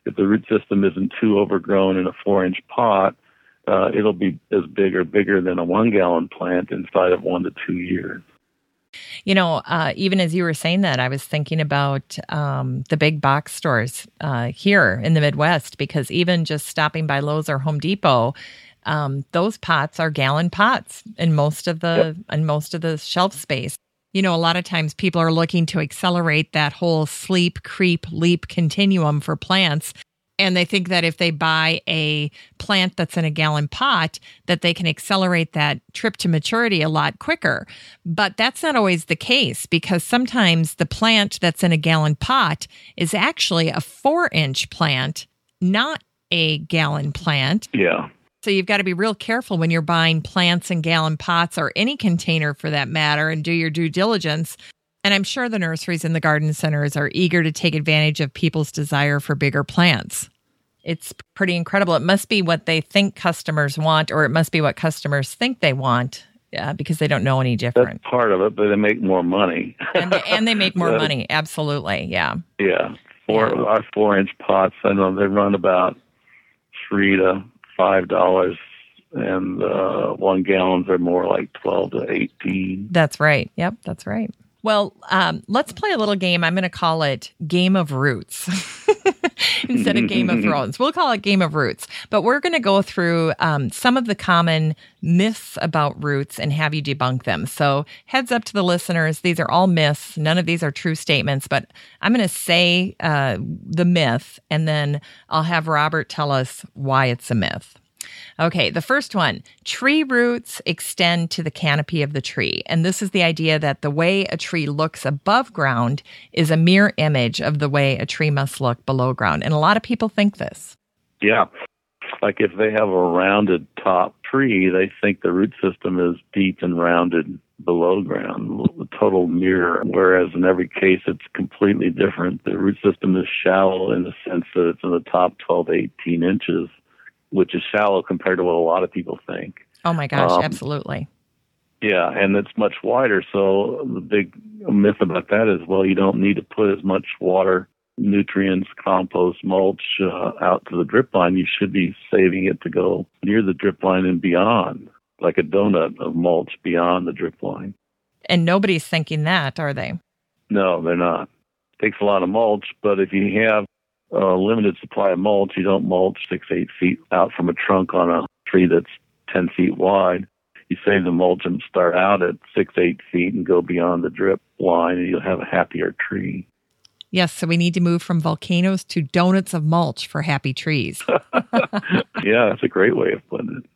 If the root system isn't too overgrown in a four inch pot, uh, it'll be as big or bigger than a one gallon plant inside of one to two years. You know, uh, even as you were saying that, I was thinking about um, the big box stores uh, here in the Midwest because even just stopping by Lowe's or Home Depot, um, those pots are gallon pots in most of the yep. in most of the shelf space. You know, a lot of times people are looking to accelerate that whole sleep, creep, leap continuum for plants. And they think that if they buy a plant that's in a gallon pot, that they can accelerate that trip to maturity a lot quicker. But that's not always the case because sometimes the plant that's in a gallon pot is actually a four inch plant, not a gallon plant. Yeah. So you've got to be real careful when you're buying plants in gallon pots or any container for that matter and do your due diligence. And I'm sure the nurseries and the garden centers are eager to take advantage of people's desire for bigger plants. It's pretty incredible. It must be what they think customers want, or it must be what customers think they want uh, because they don't know any different. That's part of it, but they make more money. and, they, and, they, make more money. Absolutely. Yeah. Yeah. Four, yeah. Our four inch pots, I know they run about three to five dollars, and uh, one gallons are more like twelve to eighteen. That's right. Yep, that's right. Well, um, let's play a little game. I'm going to call it Game of Roots instead of Game of Thrones. We'll call it Game of Roots. But we're going to go through um, some of the common myths about roots and have you debunk them. So, heads up to the listeners, these are all myths. None of these are true statements, but I'm going to say uh, the myth and then I'll have Robert tell us why it's a myth. Okay, the first one tree roots extend to the canopy of the tree. And this is the idea that the way a tree looks above ground is a mirror image of the way a tree must look below ground. And a lot of people think this. Yeah. Like if they have a rounded top tree, they think the root system is deep and rounded below ground, the total mirror. Whereas in every case, it's completely different. The root system is shallow in the sense that it's in the top 12 18 inches which is shallow compared to what a lot of people think. Oh my gosh, um, absolutely. Yeah, and it's much wider. So the big myth about that is, well, you don't need to put as much water, nutrients, compost, mulch uh, out to the drip line. You should be saving it to go near the drip line and beyond, like a donut of mulch beyond the drip line. And nobody's thinking that, are they? No, they're not. It takes a lot of mulch, but if you have a limited supply of mulch. You don't mulch six, eight feet out from a trunk on a tree that's 10 feet wide. You save the mulch and start out at six, eight feet and go beyond the drip line, and you'll have a happier tree. Yes, so we need to move from volcanoes to donuts of mulch for happy trees. yeah, that's a great way of putting it.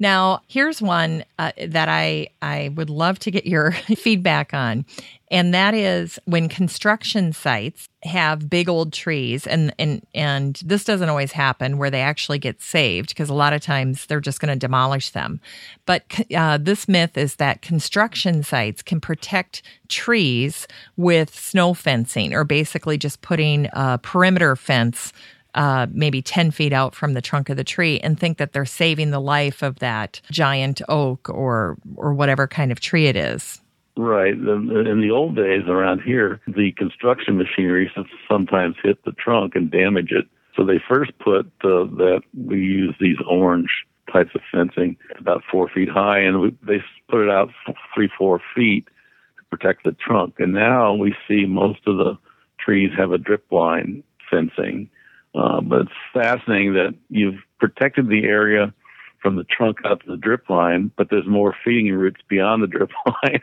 Now, here's one uh, that I, I would love to get your feedback on. And that is when construction sites have big old trees, and, and, and this doesn't always happen where they actually get saved because a lot of times they're just going to demolish them. But uh, this myth is that construction sites can protect trees with snow fencing or basically just putting a perimeter fence uh, maybe 10 feet out from the trunk of the tree and think that they're saving the life of that giant oak or or whatever kind of tree it is. Right. In the old days around here, the construction machinery sometimes hit the trunk and damage it. So they first put uh, that we use these orange types of fencing about four feet high, and we, they put it out three, four feet to protect the trunk. And now we see most of the trees have a drip line fencing Uh, but it's fascinating that you've protected the area from the trunk up to the drip line, but there's more feeding roots beyond the drip line.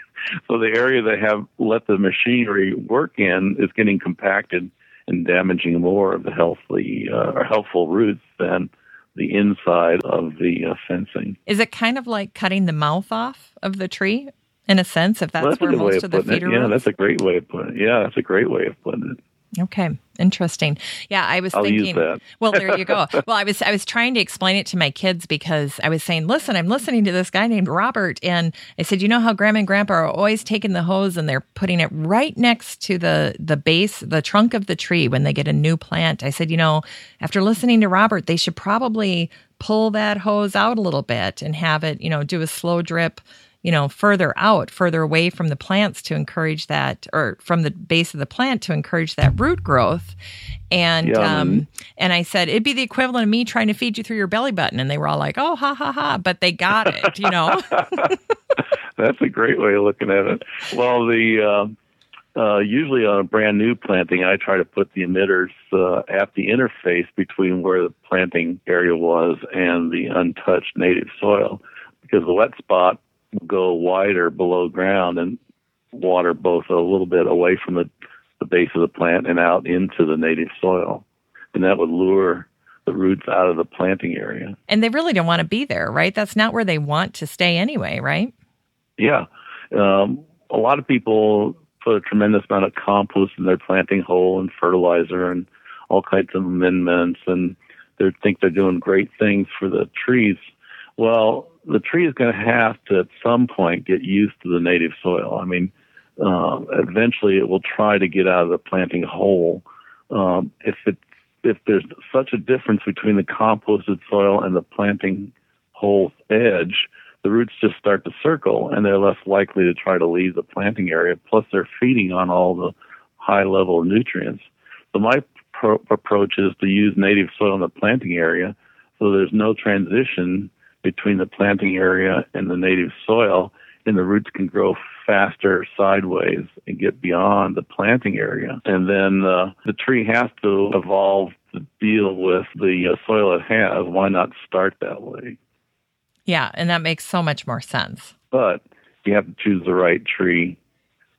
so the area they have let the machinery work in is getting compacted and damaging more of the healthy uh, or helpful roots than the inside of the uh, fencing. Is it kind of like cutting the mouth off of the tree in a sense, if that's, well, that's where most of the feeder it. Yeah, that's a great way of putting it. Yeah, that's a great way of putting it. Okay, interesting. Yeah, I was I'll thinking. well, there you go. Well, I was I was trying to explain it to my kids because I was saying, "Listen, I'm listening to this guy named Robert," and I said, "You know how Grandma and Grandpa are always taking the hose and they're putting it right next to the the base, the trunk of the tree when they get a new plant." I said, "You know, after listening to Robert, they should probably pull that hose out a little bit and have it, you know, do a slow drip." You know, further out, further away from the plants to encourage that, or from the base of the plant to encourage that root growth. And um, and- I said it'd be the equivalent of me trying to feed you through your belly button, and they were all like, "Oh, ha ha ha!" But they got it, you know. That's a great way of looking at it. Well, the uh, uh, usually on a brand new planting, I try to put the emitters uh, at the interface between where the planting area was and the untouched native soil, because the wet spot go wider below ground and water both a little bit away from the, the base of the plant and out into the native soil, and that would lure the roots out of the planting area. and they really don't want to be there, right? That's not where they want to stay anyway, right? Yeah. Um, a lot of people put a tremendous amount of compost in their planting hole and fertilizer and all kinds of amendments, and they think they're doing great things for the trees. Well, the tree is going to have to at some point get used to the native soil. I mean, uh, eventually it will try to get out of the planting hole. Um, if it if there's such a difference between the composted soil and the planting hole edge, the roots just start to circle and they're less likely to try to leave the planting area. Plus, they're feeding on all the high level nutrients. So, my pro- approach is to use native soil in the planting area so there's no transition between the planting area and the native soil, and the roots can grow faster sideways and get beyond the planting area. And then uh, the tree has to evolve to deal with the uh, soil it has. Why not start that way? Yeah, and that makes so much more sense. but you have to choose the right tree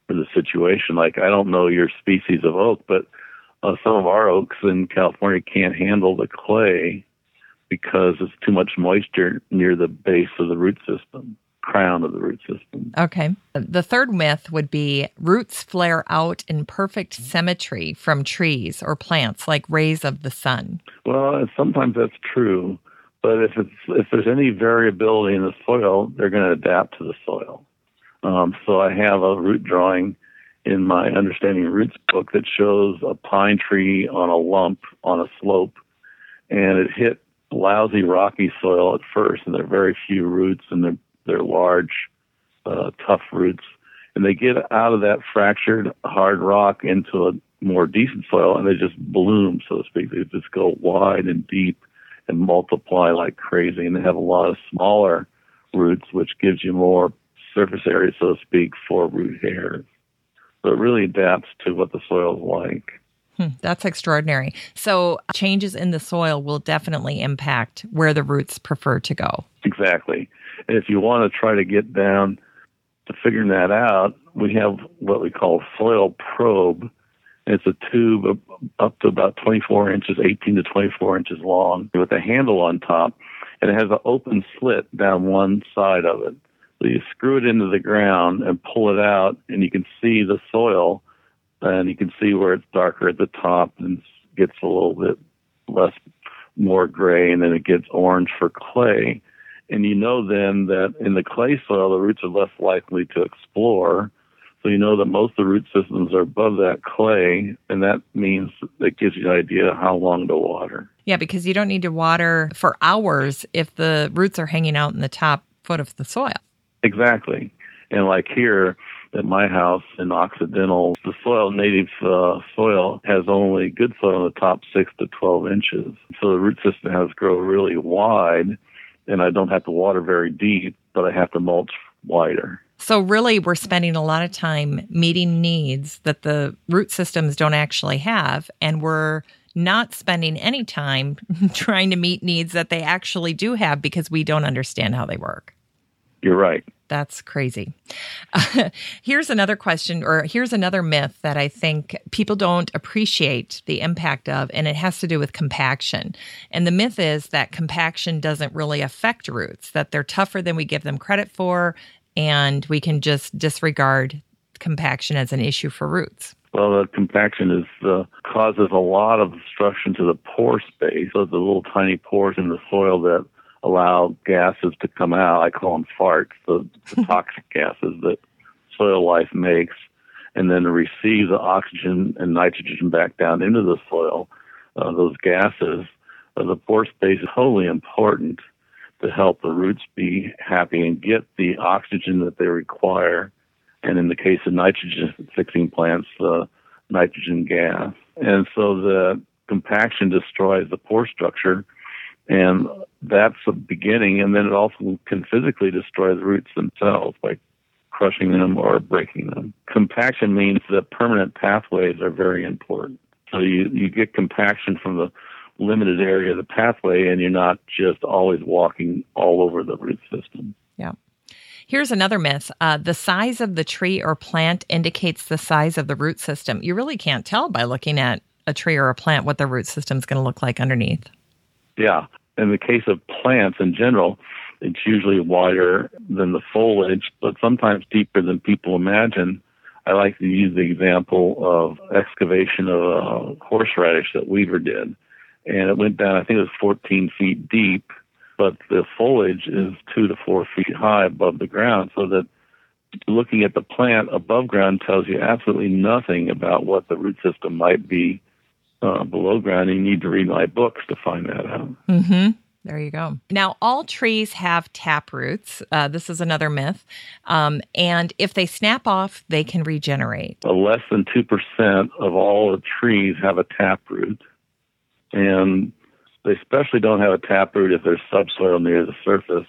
for the situation. Like I don't know your species of oak, but uh, some of our oaks in California can't handle the clay because it's too much moisture near the base of the root system, crown of the root system. Okay. The third myth would be roots flare out in perfect symmetry from trees or plants like rays of the sun. Well, sometimes that's true, but if it's if there's any variability in the soil, they're going to adapt to the soil. Um, so I have a root drawing in my Understanding Roots book that shows a pine tree on a lump on a slope, and it hit lousy rocky soil at first, and there are very few roots, and they're they're large, uh, tough roots, and they get out of that fractured hard rock into a more decent soil, and they just bloom, so to speak. They just go wide and deep and multiply like crazy, and they have a lot of smaller roots, which gives you more surface area, so to speak, for root hairs. So it really adapts to what the soil is like. Hmm, that's extraordinary. So, changes in the soil will definitely impact where the roots prefer to go. Exactly. And if you want to try to get down to figuring that out, we have what we call soil probe. It's a tube up to about 24 inches, 18 to 24 inches long, with a handle on top, and it has an open slit down one side of it. So you screw it into the ground and pull it out, and you can see the soil, and you can see where it's darker at the top and gets a little bit less, more gray, and then it gets orange for clay. And you know then that in the clay soil, the roots are less likely to explore. So you know that most of the root systems are above that clay, and that means that gives you an idea how long to water. Yeah, because you don't need to water for hours if the roots are hanging out in the top foot of the soil. Exactly. And like here at my house in Occidental, the soil, native uh, soil, has only good soil in the top six to 12 inches. So the root system has to grow really wide, and I don't have to water very deep, but I have to mulch wider. So, really, we're spending a lot of time meeting needs that the root systems don't actually have, and we're not spending any time trying to meet needs that they actually do have because we don't understand how they work. You're right. That's crazy. Uh, here's another question, or here's another myth that I think people don't appreciate the impact of, and it has to do with compaction. And the myth is that compaction doesn't really affect roots, that they're tougher than we give them credit for, and we can just disregard compaction as an issue for roots. Well, the compaction is uh, causes a lot of obstruction to the pore space, so the little tiny pores in the soil that allow gases to come out. I call them farts, the, the toxic gases that soil life makes, and then to receive the oxygen and nitrogen back down into the soil. Uh, those gases, uh, the pore space is wholly important to help the roots be happy and get the oxygen that they require. And in the case of nitrogen fixing plants, the nitrogen gas. And so the compaction destroys the pore structure and that's the beginning. And then it also can physically destroy the roots themselves by crushing them or breaking them. Compaction means that permanent pathways are very important. So you, you get compaction from the limited area of the pathway and you're not just always walking all over the root system. Yeah. Here's another myth. Uh, the size of the tree or plant indicates the size of the root system. You really can't tell by looking at a tree or a plant what the root system is going to look like underneath. Yeah. In the case of plants in general, it's usually wider than the foliage, but sometimes deeper than people imagine. I like to use the example of excavation of a horseradish that Weaver did. And it went down, I think it was 14 feet deep, but the foliage is two to four feet high above the ground, so that looking at the plant above ground tells you absolutely nothing about what the root system might be uh, below ground. You need to read my books to find that out. Mm-hmm. There you go. Now, all trees have tap roots. Uh, this is another myth. Um, and if they snap off, they can regenerate. Less than 2% of all the trees have a tap root. And they especially don't have a tap root if there's subsoil near the surface.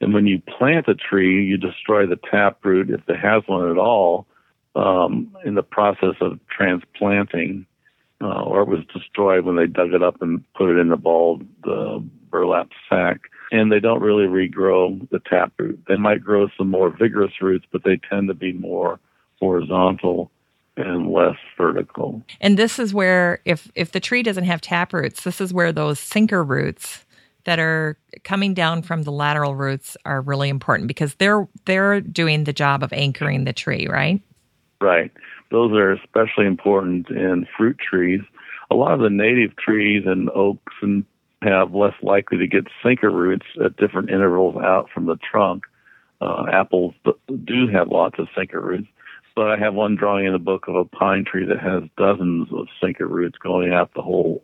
And when you plant a tree, you destroy the tap root if it has one at all um, in the process of transplanting uh, or it was destroyed when they dug it up and put it in the balled uh, burlap sack. And they don't really regrow the taproot. They might grow some more vigorous roots, but they tend to be more horizontal and less vertical. And this is where, if if the tree doesn't have tap roots, this is where those sinker roots that are coming down from the lateral roots are really important because they're they're doing the job of anchoring the tree, right? Right. Those are especially important in fruit trees. A lot of the native trees and oaks and have less likely to get sinker roots at different intervals out from the trunk. Uh, apples do have lots of sinker roots, but I have one drawing in the book of a pine tree that has dozens of sinker roots going out the whole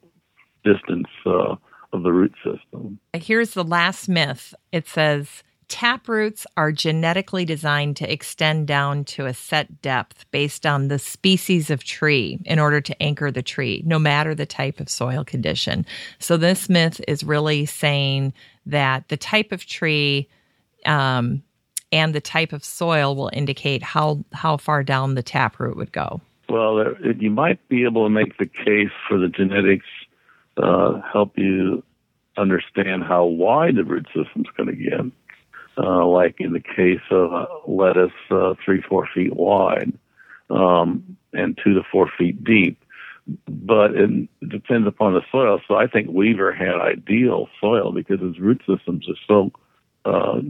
distance uh, of the root system. Here's the last myth. It says Tap roots are genetically designed to extend down to a set depth based on the species of tree in order to anchor the tree, no matter the type of soil condition. So, this myth is really saying that the type of tree um, and the type of soil will indicate how, how far down the taproot would go. Well, you might be able to make the case for the genetics uh, help you understand how wide the root system's going to get uh, like in the case of uh, lettuce, uh, three, four feet wide um, and two to four feet deep. But it depends upon the soil. So I think Weaver had ideal soil because his root systems are so uh,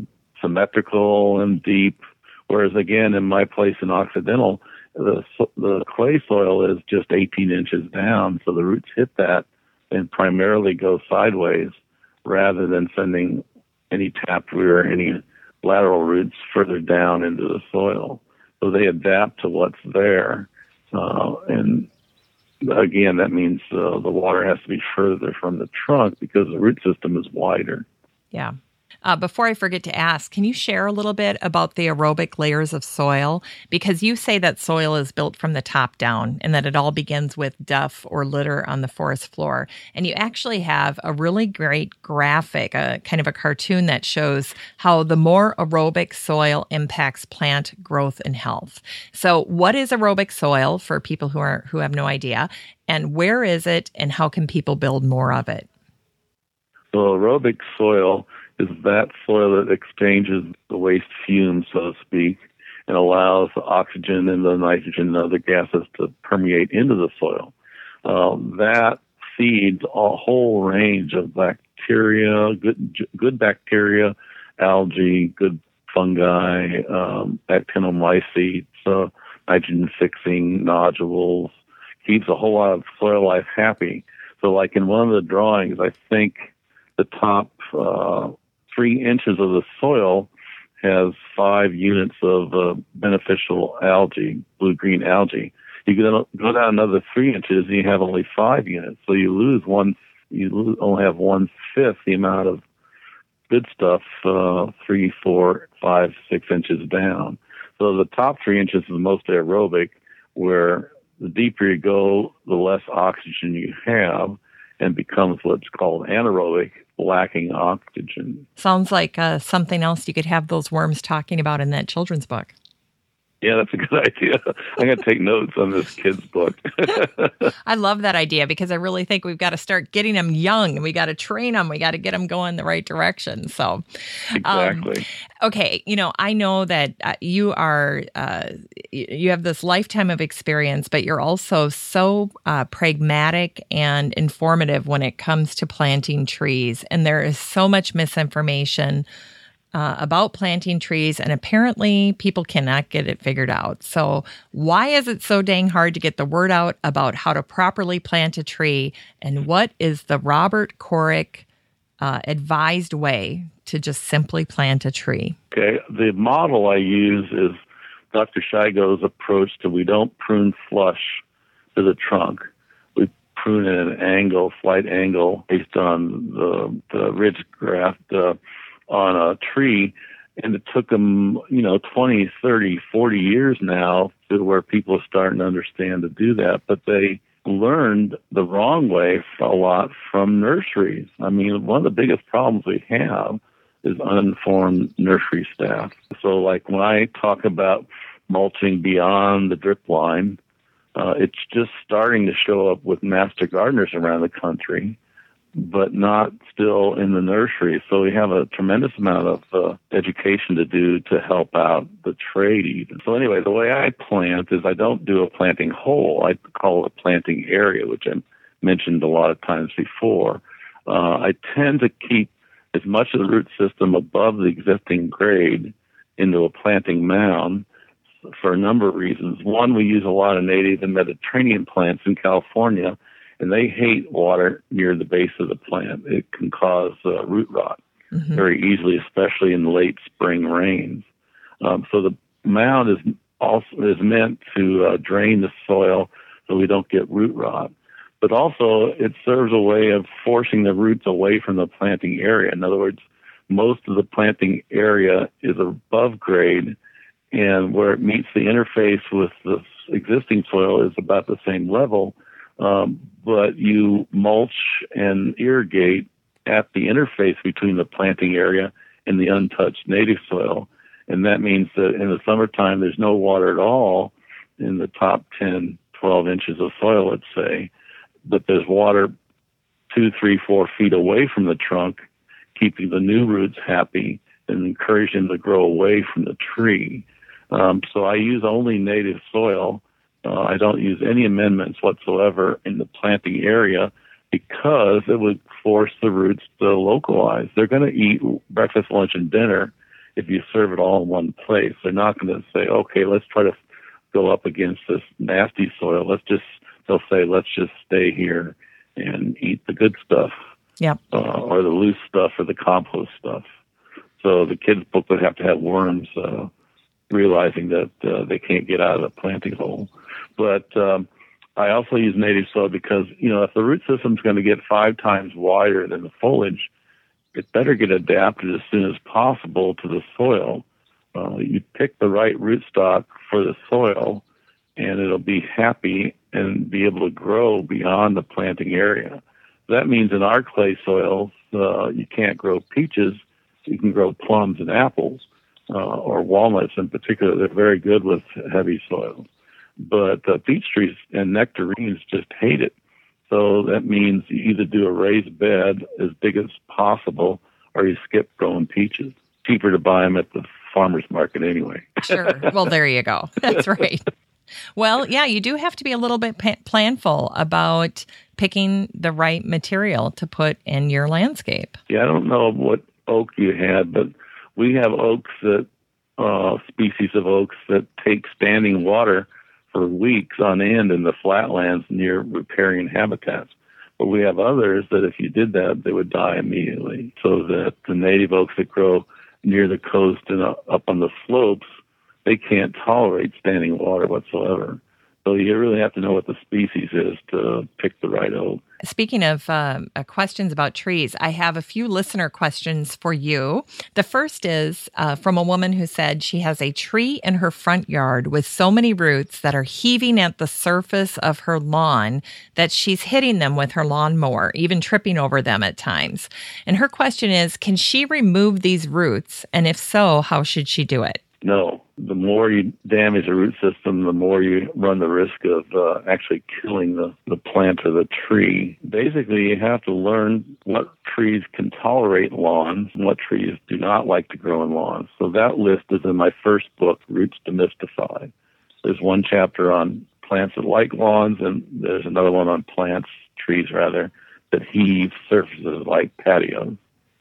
symmetrical and deep. Whereas again, in my place in Occidental, the the clay soil is just 18 inches down, so the roots hit that and primarily go sideways rather than sending any taproot or any lateral roots further down into the soil. So they adapt to what's there. Uh, and again, that means uh, the water has to be further from the trunk because the root system is wider. Yeah. Uh, before I forget to ask, can you share a little bit about the aerobic layers of soil? Because you say that soil is built from the top down and that it all begins with duff or litter on the forest floor. And you actually have a really great graphic, a kind of a cartoon that shows how the more aerobic soil impacts plant growth and health. So, what is aerobic soil for people who are who have no idea? And where is it and how can people build more of it? So aerobic soil is that soil that exchanges the waste fumes, so to speak, and allows the oxygen and the nitrogen and other gases to permeate into the soil. Um, that feeds a whole range of bacteria, good good bacteria, algae, good fungi, um, actinomycetes, uh, nitrogen fixing nodules, keeps a whole lot of soil life happy. So, like in one of the drawings, I think the top uh, three inches of the soil has five units of uh, beneficial algae, blue green algae. You go go down another three inches, and you have only five units. So you lose one. You lose, only have one fifth the amount of good stuff. Uh, three, four, five, six inches down. So the top three inches is the most aerobic, where the deeper you go, the less oxygen you have, and becomes what's called anaerobic, lacking oxygen. Sounds like uh, something else you could have those worms talking about in that children's book. Yeah, that's a good idea. I'm going to take notes on this kid's book. I love that idea because I really think we've got to start getting them young. We got to train them. We got to get them going the right direction. So, exactly. Um, okay, you know, I know that uh, you are uh, you have this lifetime of experience, but you're also so uh, pragmatic and informative when it comes to planting trees, and there is so much misinformation uh, about planting trees, and apparently people cannot get it figured out. So, why is it so dang hard to get the word out about how to properly plant a tree? And what is the Robert Kourik uh, advised way to just simply plant a tree? Okay, the model I use is Dr. Shigo's approach to we don't prune flush to the trunk. We prune at an angle, slight angle, based on the, the ridge graft. Uh, on a tree and it took them, you know, 20, 30, 40 years now to where people are starting to understand to do that. But they learned the wrong way a lot from nurseries. I mean, one of the biggest problems we have is uninformed nursery staff. So, like when I talk about mulching beyond the drip line, uh, it's just starting to show up with master gardeners around the country but not still in the nursery. So we have a tremendous amount of uh, education to do to help out the trade even. So anyway, the way I plant is I don't do a planting hole. I call it a planting area, which I mentioned a lot of times before. Uh, I tend to keep as much of the root system above the existing grade into a planting mound for a number of reasons. One, we use a lot of native and Mediterranean plants in California and they hate water near the base of the plant. It can cause uh, root rot mm-hmm. very easily, especially in late spring rains. Um, so the mound is also is meant to uh, drain the soil so we don't get root rot. But also, it serves a way of forcing the roots away from the planting area. In other words, most of the planting area is above grade, and where it meets the interface with the existing soil is about the same level um, but you mulch and irrigate at the interface between the planting area and the untouched native soil. And that means that in the summertime, there's no water at all in the top 10, 12 inches of soil, let's say, but there's water two, three, four feet away from the trunk, keeping the new roots happy and encouraging them to grow away from the tree. Um, so I use only native soil uh, I don't use any amendments whatsoever in the planting area because it would force the roots to localize. They're going to eat breakfast, lunch, and dinner if you serve it all in one place. They're not going to say, okay, let's try to go up against this nasty soil. Let's just, they'll say, let's just stay here and eat the good stuff. Yep. Uh, or the loose stuff or the compost stuff. So the kids' book would have to have worms, uh, realizing that uh, they can't get out of the planting hole. But um, I also use native soil because you know if the root system is going to get five times wider than the foliage, it better get adapted as soon as possible to the soil. Uh, you pick the right rootstock for the soil, and it'll be happy and be able to grow beyond the planting area. That means in our clay soils, uh, you can't grow peaches. You can grow plums and apples, uh, or walnuts in particular. They're very good with heavy soils. But uh, peach trees and nectarines just hate it. So that means you either do a raised bed as big as possible, or you skip growing peaches. Cheaper to buy them at the farmer's market anyway. sure. Well, there you go. That's right. Well, yeah, you do have to be a little bit planful about picking the right material to put in your landscape. Yeah, I don't know what oak you had, but we have oaks that uh, species of oaks that take standing water for weeks on end in the flatlands near riparian habitats. But we have others that if you did that, they would die immediately. So that the native oaks that grow near the coast and up on the slopes, they can't tolerate standing water whatsoever. So you really have to know what the species is to pick the right oak. Speaking of uh, uh, questions about trees, I have a few listener questions for you. The first is uh, from a woman who said she has a tree in her front yard with so many roots that are heaving at the surface of her lawn that she's hitting them with her lawnmower, even tripping over them at times. And her question is Can she remove these roots? And if so, how should she do it? No. The more you damage the root system, the more you run the risk of uh, actually killing the, the plant or the tree. Basically, you have to learn what trees can tolerate lawns and what trees do not like to grow in lawns. So that list is in my first book, Roots Demystified. There's one chapter on plants that like lawns, and there's another one on plants, trees rather, that heave surfaces like patios.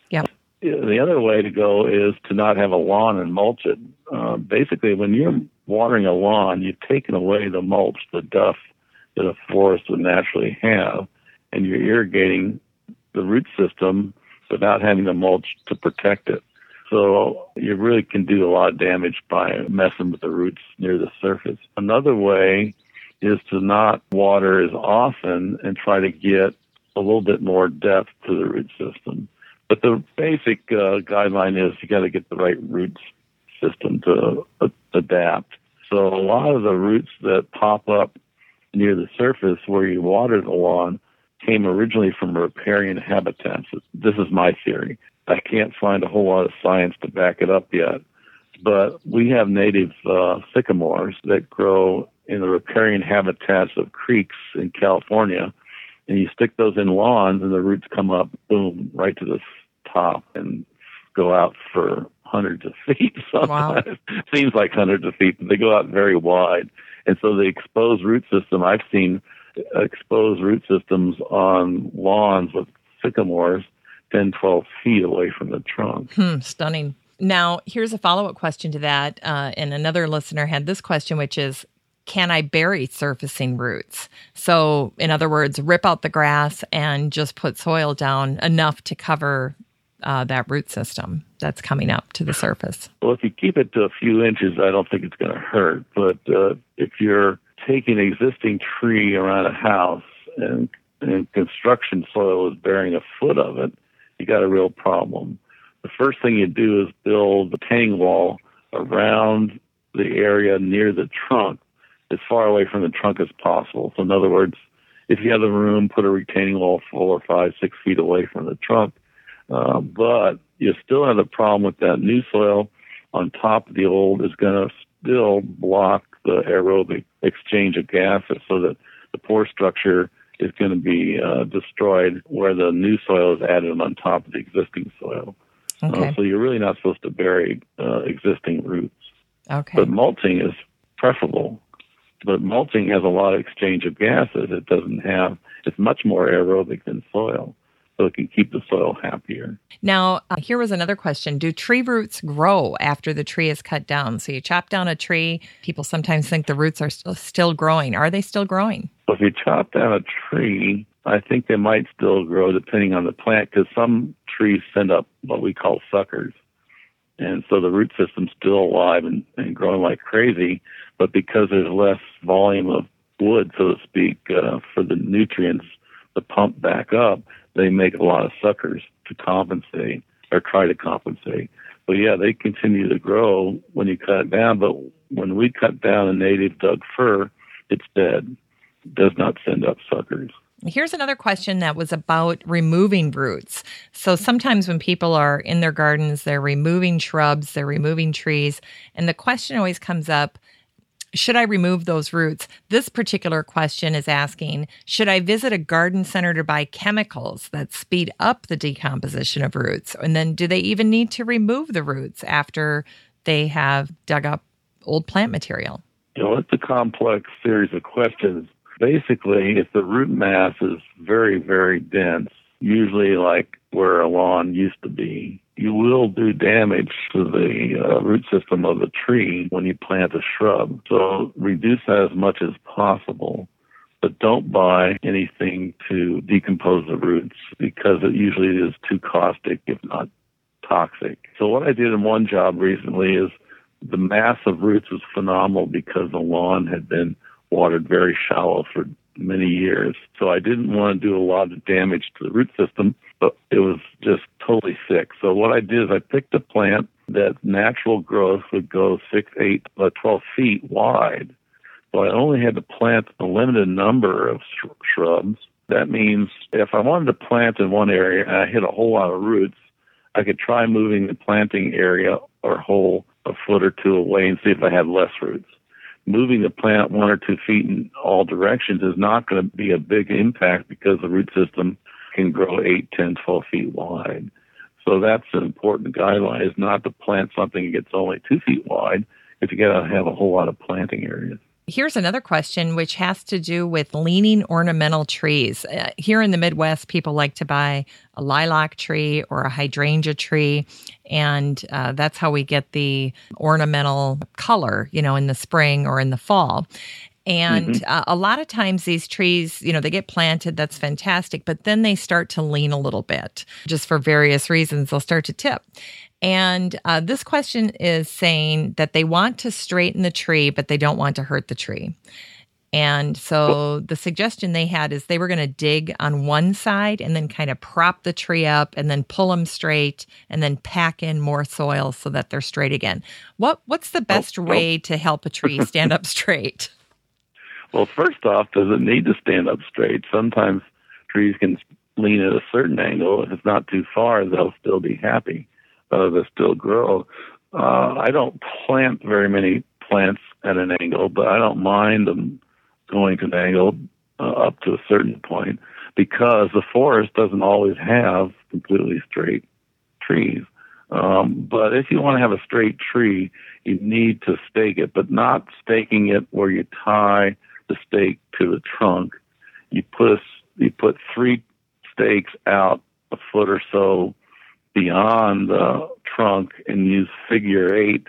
Yeah. The other way to go is to not have a lawn and mulch it. Uh, basically, when you're watering a lawn, you've taken away the mulch, the duff that a forest would naturally have, and you're irrigating the root system without having the mulch to protect it. So you really can do a lot of damage by messing with the roots near the surface. Another way is to not water as often and try to get a little bit more depth to the root system. But the basic uh, guideline is you got to get the right roots system to uh, adapt. So a lot of the roots that pop up near the surface where you water the lawn came originally from riparian habitats. This is my theory. I can't find a whole lot of science to back it up yet. But we have native uh, sycamores that grow in the riparian habitats of creeks in California and you stick those in lawns and the roots come up, boom, right to the top and go out for hundreds of feet sometimes. Wow. Seems like hundreds of feet, but they go out very wide. And so the exposed root system, I've seen exposed root systems on lawns with sycamores 10, 12 feet away from the trunk. Hmm, stunning. Now, here's a follow up question to that. Uh, and another listener had this question, which is can I bury surfacing roots? So, in other words, rip out the grass and just put soil down enough to cover uh, that root system that's coming up to the surface. Well, if you keep it to a few inches, I don't think it's going to hurt. But uh, if you're taking an existing tree around a house and, and construction soil is bearing a foot of it, you got a real problem. The first thing you do is build a retaining wall around the area near the trunk as far away from the trunk as possible. So in other words, if you have the room, put a retaining wall four or five, six feet away from the trunk. Uh, but you still have the problem with that new soil on top of the old is going to still block the aerobic exchange of gases so that the pore structure is going to be uh, destroyed where the new soil is added on top of the existing soil. Okay. Uh, so you're really not supposed to bury uh, existing roots. Okay. But mulching is preferable but mulching has a lot of exchange of gases. It doesn't have, it's much more aerobic than soil. So it can keep the soil happier. Now, uh, here was another question. Do tree roots grow after the tree is cut down? So you chop down a tree. People sometimes think the roots are st- still growing. Are they still growing? Well, if you chop down a tree, I think they might still grow depending on the plant because some trees send up what we call suckers. And so the root system's still alive and, and growing like crazy, but because there's less volume of wood, so to speak, uh, for the nutrients to pump back up, they make a lot of suckers to compensate or try to compensate. But yeah, they continue to grow when you cut down. But when we cut down a native Doug fir, it's dead. It does not send up suckers. Here's another question that was about removing roots. So sometimes when people are in their gardens, they're removing shrubs, they're removing trees, and the question always comes up should I remove those roots? This particular question is asking Should I visit a garden center to buy chemicals that speed up the decomposition of roots? And then do they even need to remove the roots after they have dug up old plant material? You know, it's a complex series of questions basically, if the root mass is very, very dense, usually like where a lawn used to be, you will do damage to the uh, root system of the tree when you plant a shrub. So reduce that as much as possible. But don't buy anything to decompose the roots because it usually is too caustic, if not toxic. So what I did in one job recently is the mass of roots was phenomenal because the lawn had been watered very shallow for many years. So I didn't want to do a lot of damage to the root system, it was just totally sick. So what I did is I picked a plant that natural growth would go six, eight, uh, 12 feet wide. So I only had to plant a limited number of sh- shrubs. That means if I wanted to plant in one area and I hit a whole lot of roots, I could try moving the planting area or hole a foot or two away and see if I had less roots moving the plant one or two feet in all directions is not going to be a big impact because the root system can grow 8, 10, 12 feet wide. So that's an important guideline is not to plant something that gets only two feet wide if you got to have a whole lot of planting areas. Here's another question, which has to do with leaning ornamental trees. Uh, here in the Midwest, people like to buy a lilac tree or a hydrangea tree, and uh, that's how we get the ornamental color, you know, in the spring or in the fall. And mm-hmm. uh, a lot of times these trees, you know, they get planted, that's fantastic, but then they start to lean a little bit just for various reasons. They'll start to tip. And uh, this question is saying that they want to straighten the tree, but they don't want to hurt the tree. And so the suggestion they had is they were going to dig on one side and then kind of prop the tree up and then pull them straight and then pack in more soil so that they're straight again. What what's the best oh, way to help a tree stand up straight? Well, first off, does it need to stand up straight? Sometimes trees can lean at a certain angle. If it's not too far, they'll still be happy uh, that still grow. Uh, I don't plant very many plants at an angle, but I don't mind them going to an angle uh, up to a certain point because the forest doesn't always have completely straight trees. Um, but if you want to have a straight tree, you need to stake it, but not staking it where you tie the stake to the trunk. You put a, you put three stakes out a foot or so beyond the trunk and use figure eight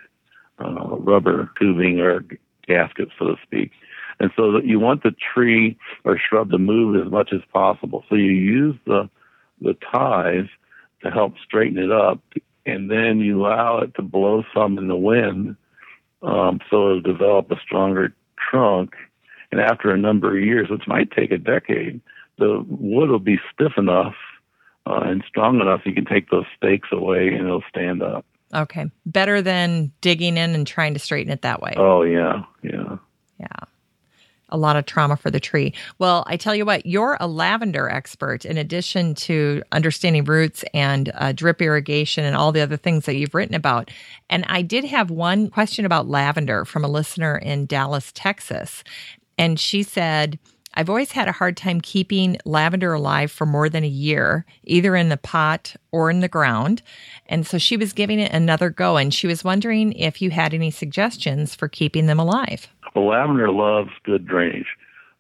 uh, rubber tubing or gasket, so to speak. And so that you want the tree or shrub to move as much as possible. So you use the the ties to help straighten it up, and then you allow it to blow some in the wind, um, so it'll develop a stronger trunk. And after a number of years, which might take a decade, the wood will be stiff enough uh, and strong enough you can take those stakes away and it'll stand up. Okay. Better than digging in and trying to straighten it that way. Oh, yeah. Yeah. Yeah. A lot of trauma for the tree. Well, I tell you what, you're a lavender expert in addition to understanding roots and uh, drip irrigation and all the other things that you've written about. And I did have one question about lavender from a listener in Dallas, Texas. And she said, I've always had a hard time keeping lavender alive for more than a year, either in the pot or in the ground. And so she was giving it another go, and she was wondering if you had any suggestions for keeping them alive. Well, lavender loves good drainage.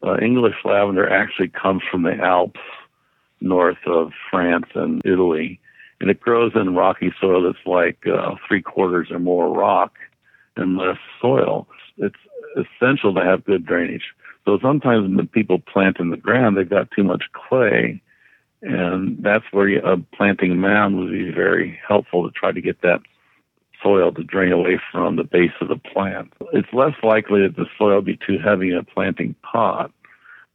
Uh, English lavender actually comes from the Alps north of France and Italy, and it grows in rocky soil that's like uh, three quarters or more rock and less soil. It's essential to have good drainage. So sometimes when people plant in the ground, they've got too much clay, and that's where a planting mound would be very helpful to try to get that soil to drain away from the base of the plant. It's less likely that the soil be too heavy in a planting pot,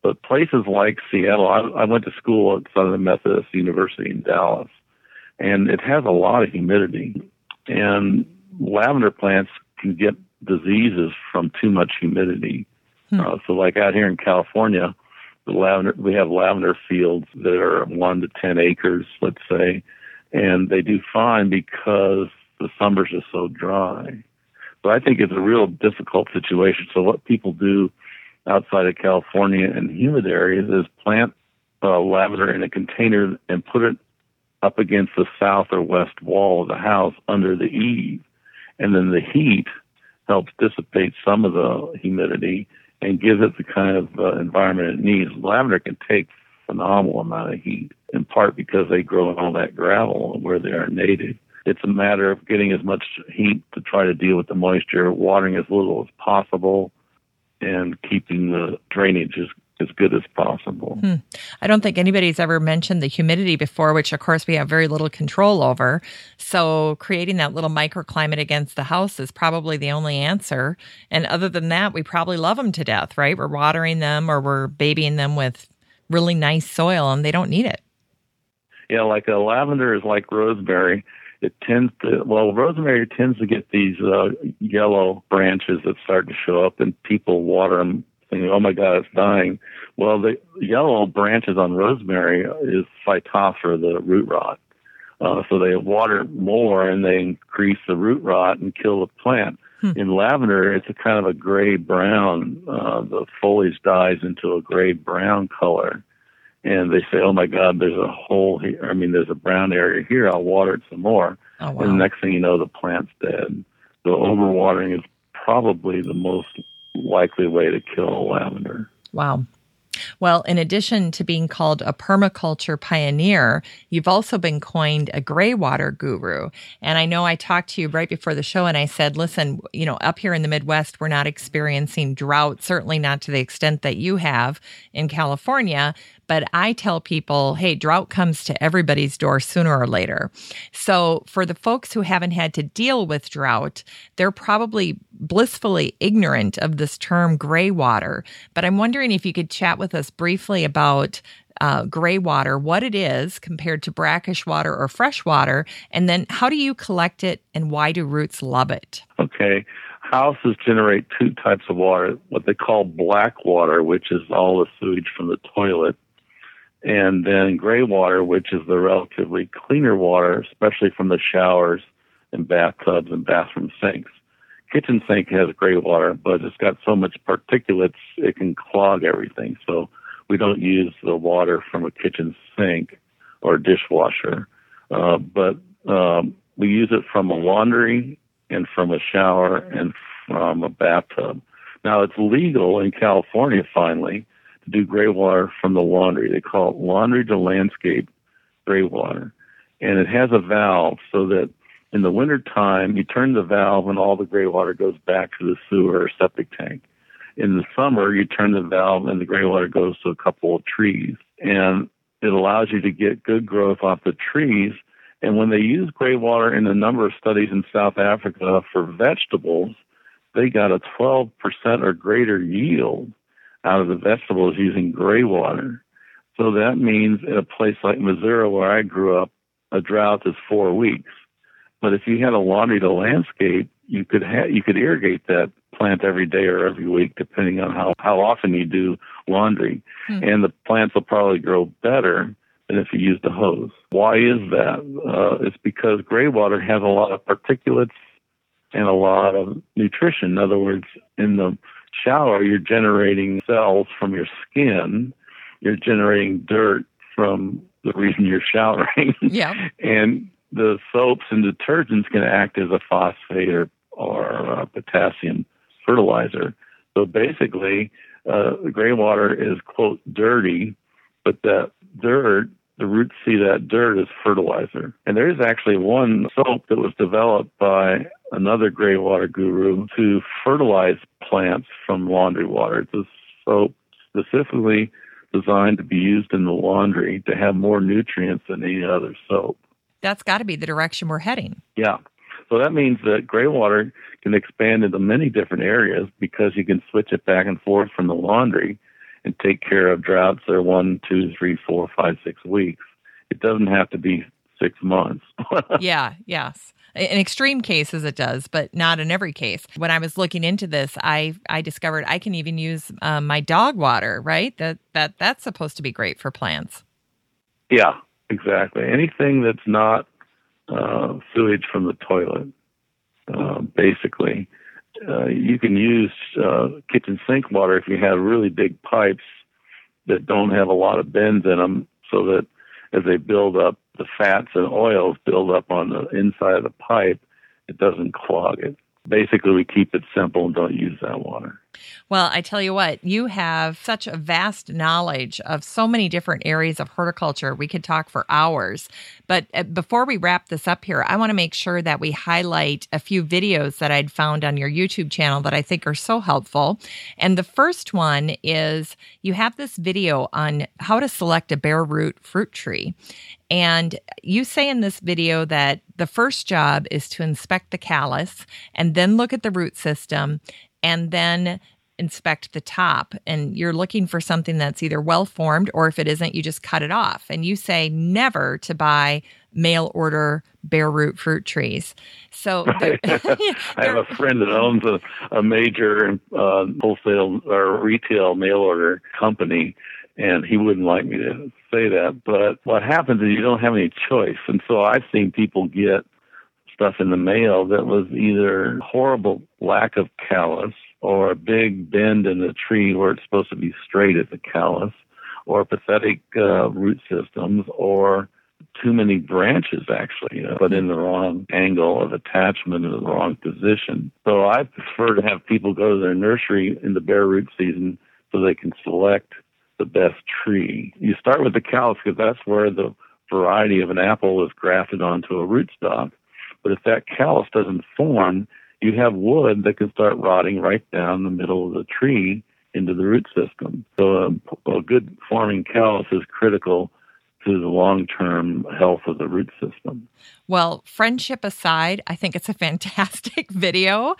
But places like Seattle, I, I went to school at Southern Methodist University in Dallas, and it has a lot of humidity. And lavender plants can get diseases from too much humidity. Hmm. Uh, so, like out here in California, the lavender we have lavender fields that are one to ten acres, let's say, and they do fine because the summers are so dry. So I think it's a real difficult situation. So what people do outside of California and humid areas is plant uh, lavender in a container and put it up against the south or west wall of the house under the eave. And then the heat helps dissipate some of the humidity and gives it the kind of uh, environment it needs. Lavender can take phenomenal amount of heat, in part because they grow in all that gravel where they are native. It's a matter of getting as much heat to try to deal with the moisture, watering as little as possible, and keeping the drainage as as good as possible. Hmm. I don't think anybody's ever mentioned the humidity before, which of course we have very little control over. So creating that little microclimate against the house is probably the only answer. And other than that, we probably love them to death, right? We're watering them or we're babying them with really nice soil and they don't need it. Yeah, like a lavender is like rosemary it tends to well rosemary tends to get these uh, yellow branches that start to show up and people water them thinking oh my god it's dying well the yellow branches on rosemary is phytophthora the root rot uh, so they water more and they increase the root rot and kill the plant hmm. in lavender it's a kind of a gray brown uh, the foliage dies into a gray brown color and they say, "Oh my God, there's a hole here. I mean, there's a brown area here. I'll water it some more." Oh, wow. And the next thing you know, the plant's dead. So overwatering is probably the most likely way to kill lavender. Wow. Well, in addition to being called a permaculture pioneer, you've also been coined a gray water guru. And I know I talked to you right before the show and I said, listen, you know, up here in the Midwest, we're not experiencing drought, certainly not to the extent that you have in California. But I tell people, hey, drought comes to everybody's door sooner or later. So for the folks who haven't had to deal with drought, they're probably blissfully ignorant of this term gray water. But I'm wondering if you could chat with us briefly about uh, gray water, what it is compared to brackish water or fresh water, and then how do you collect it and why do roots love it? Okay. Houses generate two types of water, what they call black water, which is all the sewage from the toilet, and then gray water, which is the relatively cleaner water, especially from the showers and bathtubs and bathroom sinks. Kitchen sink has gray water, but it's got so much particulates it can clog everything. So we don't use the water from a kitchen sink or dishwasher, uh, but um, we use it from a laundry and from a shower and from a bathtub. Now it's legal in California finally do gray water from the laundry. They call it laundry to landscape gray water. And it has a valve so that in the wintertime, you turn the valve and all the gray water goes back to the sewer or septic tank. In the summer, you turn the valve and the gray water goes to a couple of trees. And it allows you to get good growth off the trees. And when they use gray water in a number of studies in South Africa for vegetables, they got a 12% or greater yield out of the vegetables using gray water. So that means in a place like Missouri where I grew up, a drought is four weeks. But if you had a laundry to landscape, you could ha- you could irrigate that plant every day or every week, depending on how, how often you do laundry. Hmm. And the plants will probably grow better than if you used a hose. Why is that? Uh, it's because gray water has a lot of particulates and a lot of nutrition. In other words, in the shower, you're generating cells from your skin. You're generating dirt from the reason you're showering. Yeah. and the soaps and detergents can act as a phosphate or, or potassium fertilizer. So basically, uh, the gray water is, quote, dirty, but that dirt the roots see that dirt as fertilizer. And there is actually one soap that was developed by another gray water guru to fertilize plants from laundry water. It's a soap specifically designed to be used in the laundry to have more nutrients than any other soap. That's got to be the direction we're heading. Yeah. So that means that gray water can expand into many different areas because you can switch it back and forth from the laundry and take care of droughts that are one, two, three, four, five, six weeks. It doesn't have to be six months. yeah, yes. In extreme cases, it does, but not in every case. When I was looking into this, I I discovered I can even use um, my dog water. Right, that that that's supposed to be great for plants. Yeah, exactly. Anything that's not uh, sewage from the toilet, uh, basically. Uh, you can use uh, kitchen sink water if you have really big pipes that don't have a lot of bends in them, so that as they build up, the fats and oils build up on the inside of the pipe, it doesn't clog it. Basically, we keep it simple and don't use that water. Well, I tell you what, you have such a vast knowledge of so many different areas of horticulture. We could talk for hours. But uh, before we wrap this up here, I want to make sure that we highlight a few videos that I'd found on your YouTube channel that I think are so helpful. And the first one is you have this video on how to select a bare root fruit tree. And you say in this video that the first job is to inspect the callus and then look at the root system and then inspect the top. And you're looking for something that's either well formed or if it isn't you just cut it off. And you say never to buy mail order bare root fruit trees. So i have a friend that owns a, a major uh, wholesale or retail mail order company and he wouldn't like me to say that. But what happens is you don't have any choice. And so i've seen people get stuff in the mail that was either horrible lack of callus or a big bend in the tree where it's supposed to be straight at the callus or pathetic uh, root systems or too many branches actually, uh, but in the wrong angle of attachment in the wrong position. So I prefer to have people go to their nursery in the bare root season so they can select the best tree. You start with the callus because that's where the variety of an apple is grafted onto a rootstock. But if that callus doesn't form, you have wood that can start rotting right down the middle of the tree into the root system. So a, a good forming callus is critical to the long term health of the root system. Well, friendship aside, I think it's a fantastic video.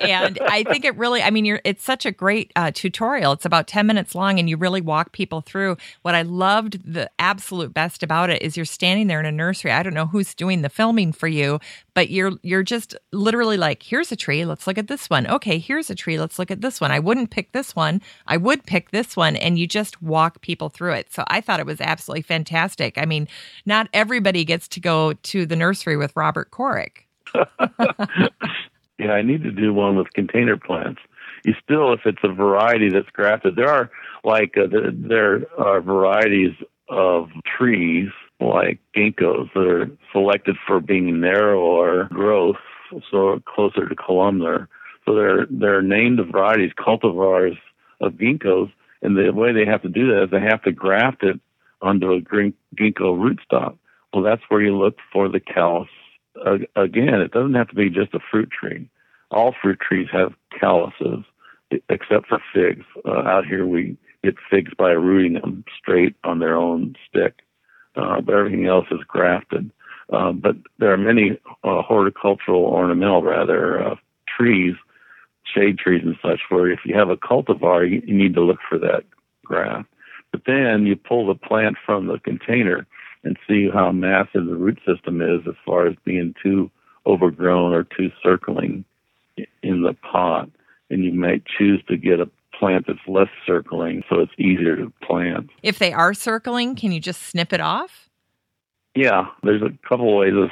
And I think it really, I mean, you're, it's such a great uh, tutorial. It's about 10 minutes long and you really walk people through. What I loved the absolute best about it is you're standing there in a nursery. I don't know who's doing the filming for you, but you're, you're just literally like, here's a tree. Let's look at this one. Okay, here's a tree. Let's look at this one. I wouldn't pick this one. I would pick this one. And you just walk people through it. So I thought it was absolutely fantastic. I mean, not everybody gets to go to the nursery with Robert Kourik. yeah, I need to do one with container plants. You still, if it's a variety that's grafted, there are like uh, there are varieties of trees like ginkgos that are selected for being narrower growth, so closer to columnar. So they're they're named varieties, cultivars of ginkgos, and the way they have to do that is they have to graft it onto a ginkgo rootstock. Well, that's where you look for the callus. Uh, again, it doesn't have to be just a fruit tree. All fruit trees have calluses, except for figs. Uh, out here, we get figs by rooting them straight on their own stick, uh, but everything else is grafted. Uh, but there are many uh, horticultural, ornamental rather, uh, trees, shade trees and such, where if you have a cultivar, you, you need to look for that graft. But then you pull the plant from the container and see how massive the root system is as far as being too overgrown or too circling in the pot. And you might choose to get a plant that's less circling so it's easier to plant. If they are circling, can you just snip it off? Yeah, there's a couple ways of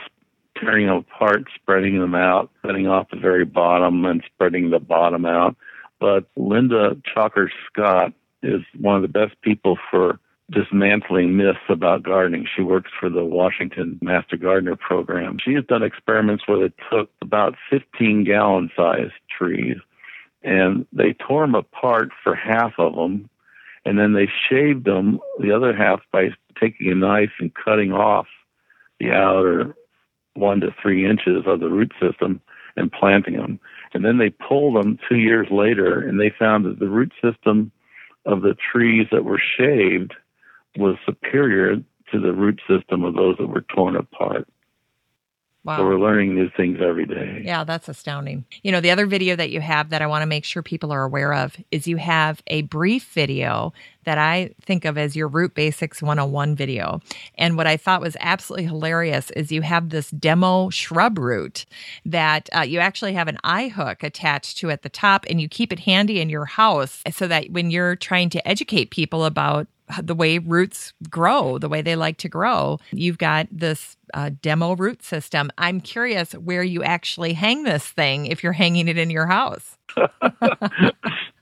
tearing them apart, spreading them out, cutting off the very bottom and spreading the bottom out. But Linda Chalker Scott is one of the best people for dismantling myths about gardening. She works for the Washington Master Gardener program. She has done experiments where they took about 15 gallon sized trees and they tore them apart for half of them and then they shaved them the other half by taking a knife and cutting off the outer one to three inches of the root system and planting them. And then they pulled them two years later and they found that the root system of the trees that were shaved was superior to the root system of those that were torn apart. Wow. So we're learning new things every day. Yeah, that's astounding. You know, the other video that you have that I want to make sure people are aware of is you have a brief video that I think of as your Root Basics 101 video. And what I thought was absolutely hilarious is you have this demo shrub root that uh, you actually have an eye hook attached to at the top and you keep it handy in your house so that when you're trying to educate people about the way roots grow, the way they like to grow. You've got this uh, demo root system. I'm curious where you actually hang this thing if you're hanging it in your house.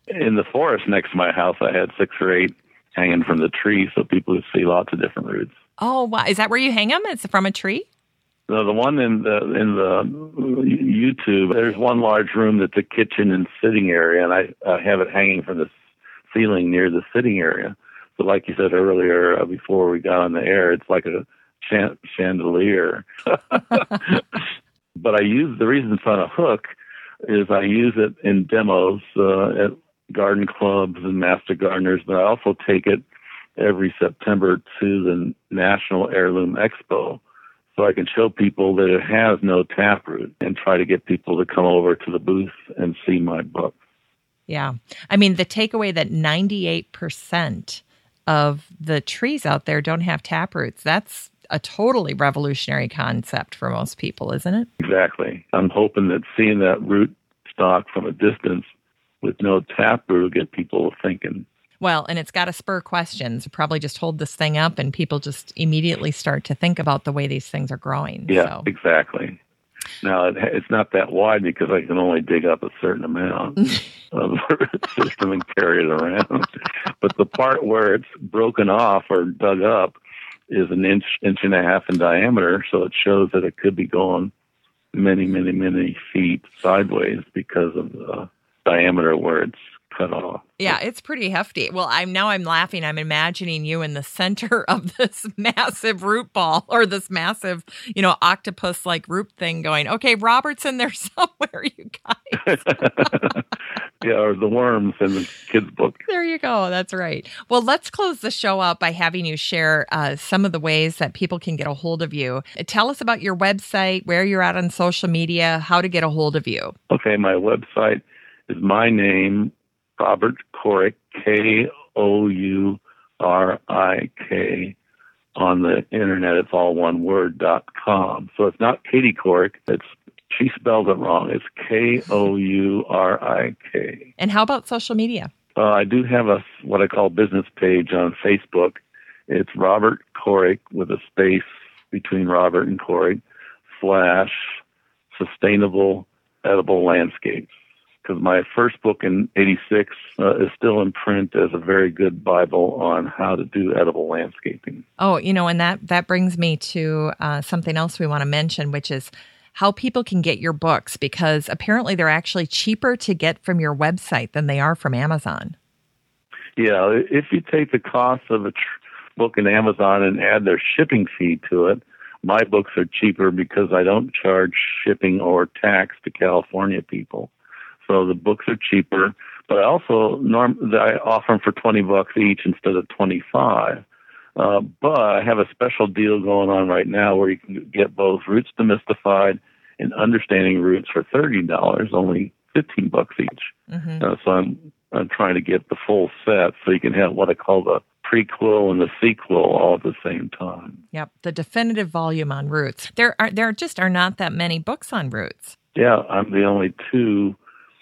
in the forest next to my house, I had six or eight hanging from the tree so people could see lots of different roots. Oh, wow. Is that where you hang them? It's from a tree? No, the one in the in the YouTube, there's one large room that's a kitchen and sitting area, and I, I have it hanging from the ceiling near the sitting area. So, like you said earlier, uh, before we got on the air, it's like a chandelier. but I use the reason it's on a hook is I use it in demos uh, at garden clubs and master gardeners, but I also take it every September to the National Heirloom Expo so I can show people that it has no taproot and try to get people to come over to the booth and see my book. Yeah. I mean, the takeaway that 98% of the trees out there don't have taproots, that's a totally revolutionary concept for most people, isn't it? Exactly. I'm hoping that seeing that root stock from a distance with no taproot will get people thinking. Well, and it's got to spur questions. Probably just hold this thing up, and people just immediately start to think about the way these things are growing. Yeah, so. exactly. Now it, it's not that wide because I can only dig up a certain amount of the system and carry it around. but the part where it's broken off or dug up is an inch, inch and a half in diameter, so it shows that it could be going many, many, many feet sideways because of the diameter where it's cut off. Yeah, it's pretty hefty. Well, I'm now I'm laughing. I'm imagining you in the center of this massive root ball or this massive, you know, octopus like root thing going, okay, Robert's in there somewhere, you guys. yeah, or the worms in the kids' book. There you go. That's right. Well, let's close the show out by having you share uh, some of the ways that people can get a hold of you. Tell us about your website, where you're at on social media, how to get a hold of you. Okay, my website is my name, Robert Kourik, K O U R I K. On the internet, it's all one word dot com. So it's not Katie Couric. It's she spelled it wrong. It's K O U R I K. And how about social media? Uh, I do have a what I call business page on Facebook. It's Robert Kourik with a space between Robert and Kourik slash sustainable edible landscapes because my first book in 86 uh, is still in print as a very good Bible on how to do edible landscaping. Oh, you know, and that, that brings me to uh, something else we want to mention, which is how people can get your books because apparently they're actually cheaper to get from your website than they are from Amazon. Yeah, if you take the cost of a tr- book in Amazon and add their shipping fee to it, my books are cheaper because I don't charge shipping or tax to California people so the books are cheaper. But I also norm I offer them for twenty bucks each instead of twenty five. Uh, but I have a special deal going on right now where you can get both Roots Demystified and Understanding Roots for thirty dollars, only fifteen bucks each. Mm-hmm. Uh, so I'm I'm trying to get the full set so you can have what I call the prequel and the sequel all at the same time. Yep, the definitive volume on Roots. There are there just are not that many books on Roots. Yeah, I'm the only two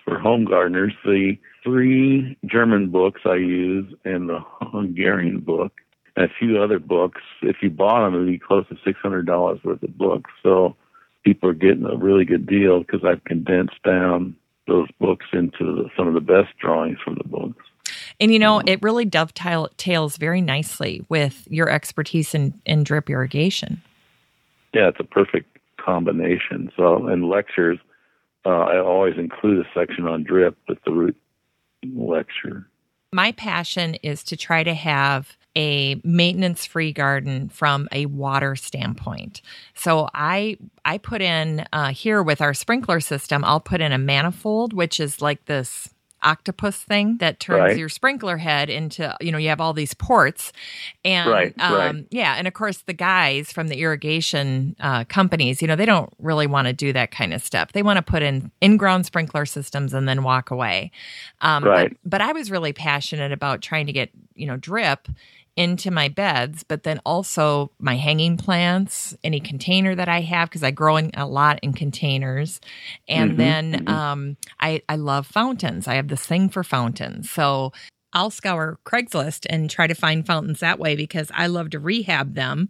for home gardeners. The three German books I use and the Hungarian book and a few other books. If you bought them, it'd be close to six hundred dollars worth of books. So people are getting a really good deal because I've condensed down those books into the, some of the best drawings from the books. And you know, it really dovetails very nicely with your expertise in, in drip irrigation. Yeah, it's a perfect combination. So, in lectures, uh, I always include a section on drip with the root lecture. My passion is to try to have a maintenance free garden from a water standpoint. So I I put in uh, here with our sprinkler system, I'll put in a manifold, which is like this octopus thing that turns Right. your sprinkler head into, you know, you have all these ports. And Right, um, right. yeah, and of course the guys from the irrigation uh, companies, you know, they don't really want to do that kind of stuff. They want to put in in-ground sprinkler systems and then walk away. Um, Right. But, but I was really passionate about trying to get, you know, drip into my beds, but then also my hanging plants, any container that I have, because I grow in a lot in containers. And Mhm, then mhm. um, I, I love fountains. I have this thing for fountains. So I'll scour Craigslist and try to find fountains that way because I love to rehab them.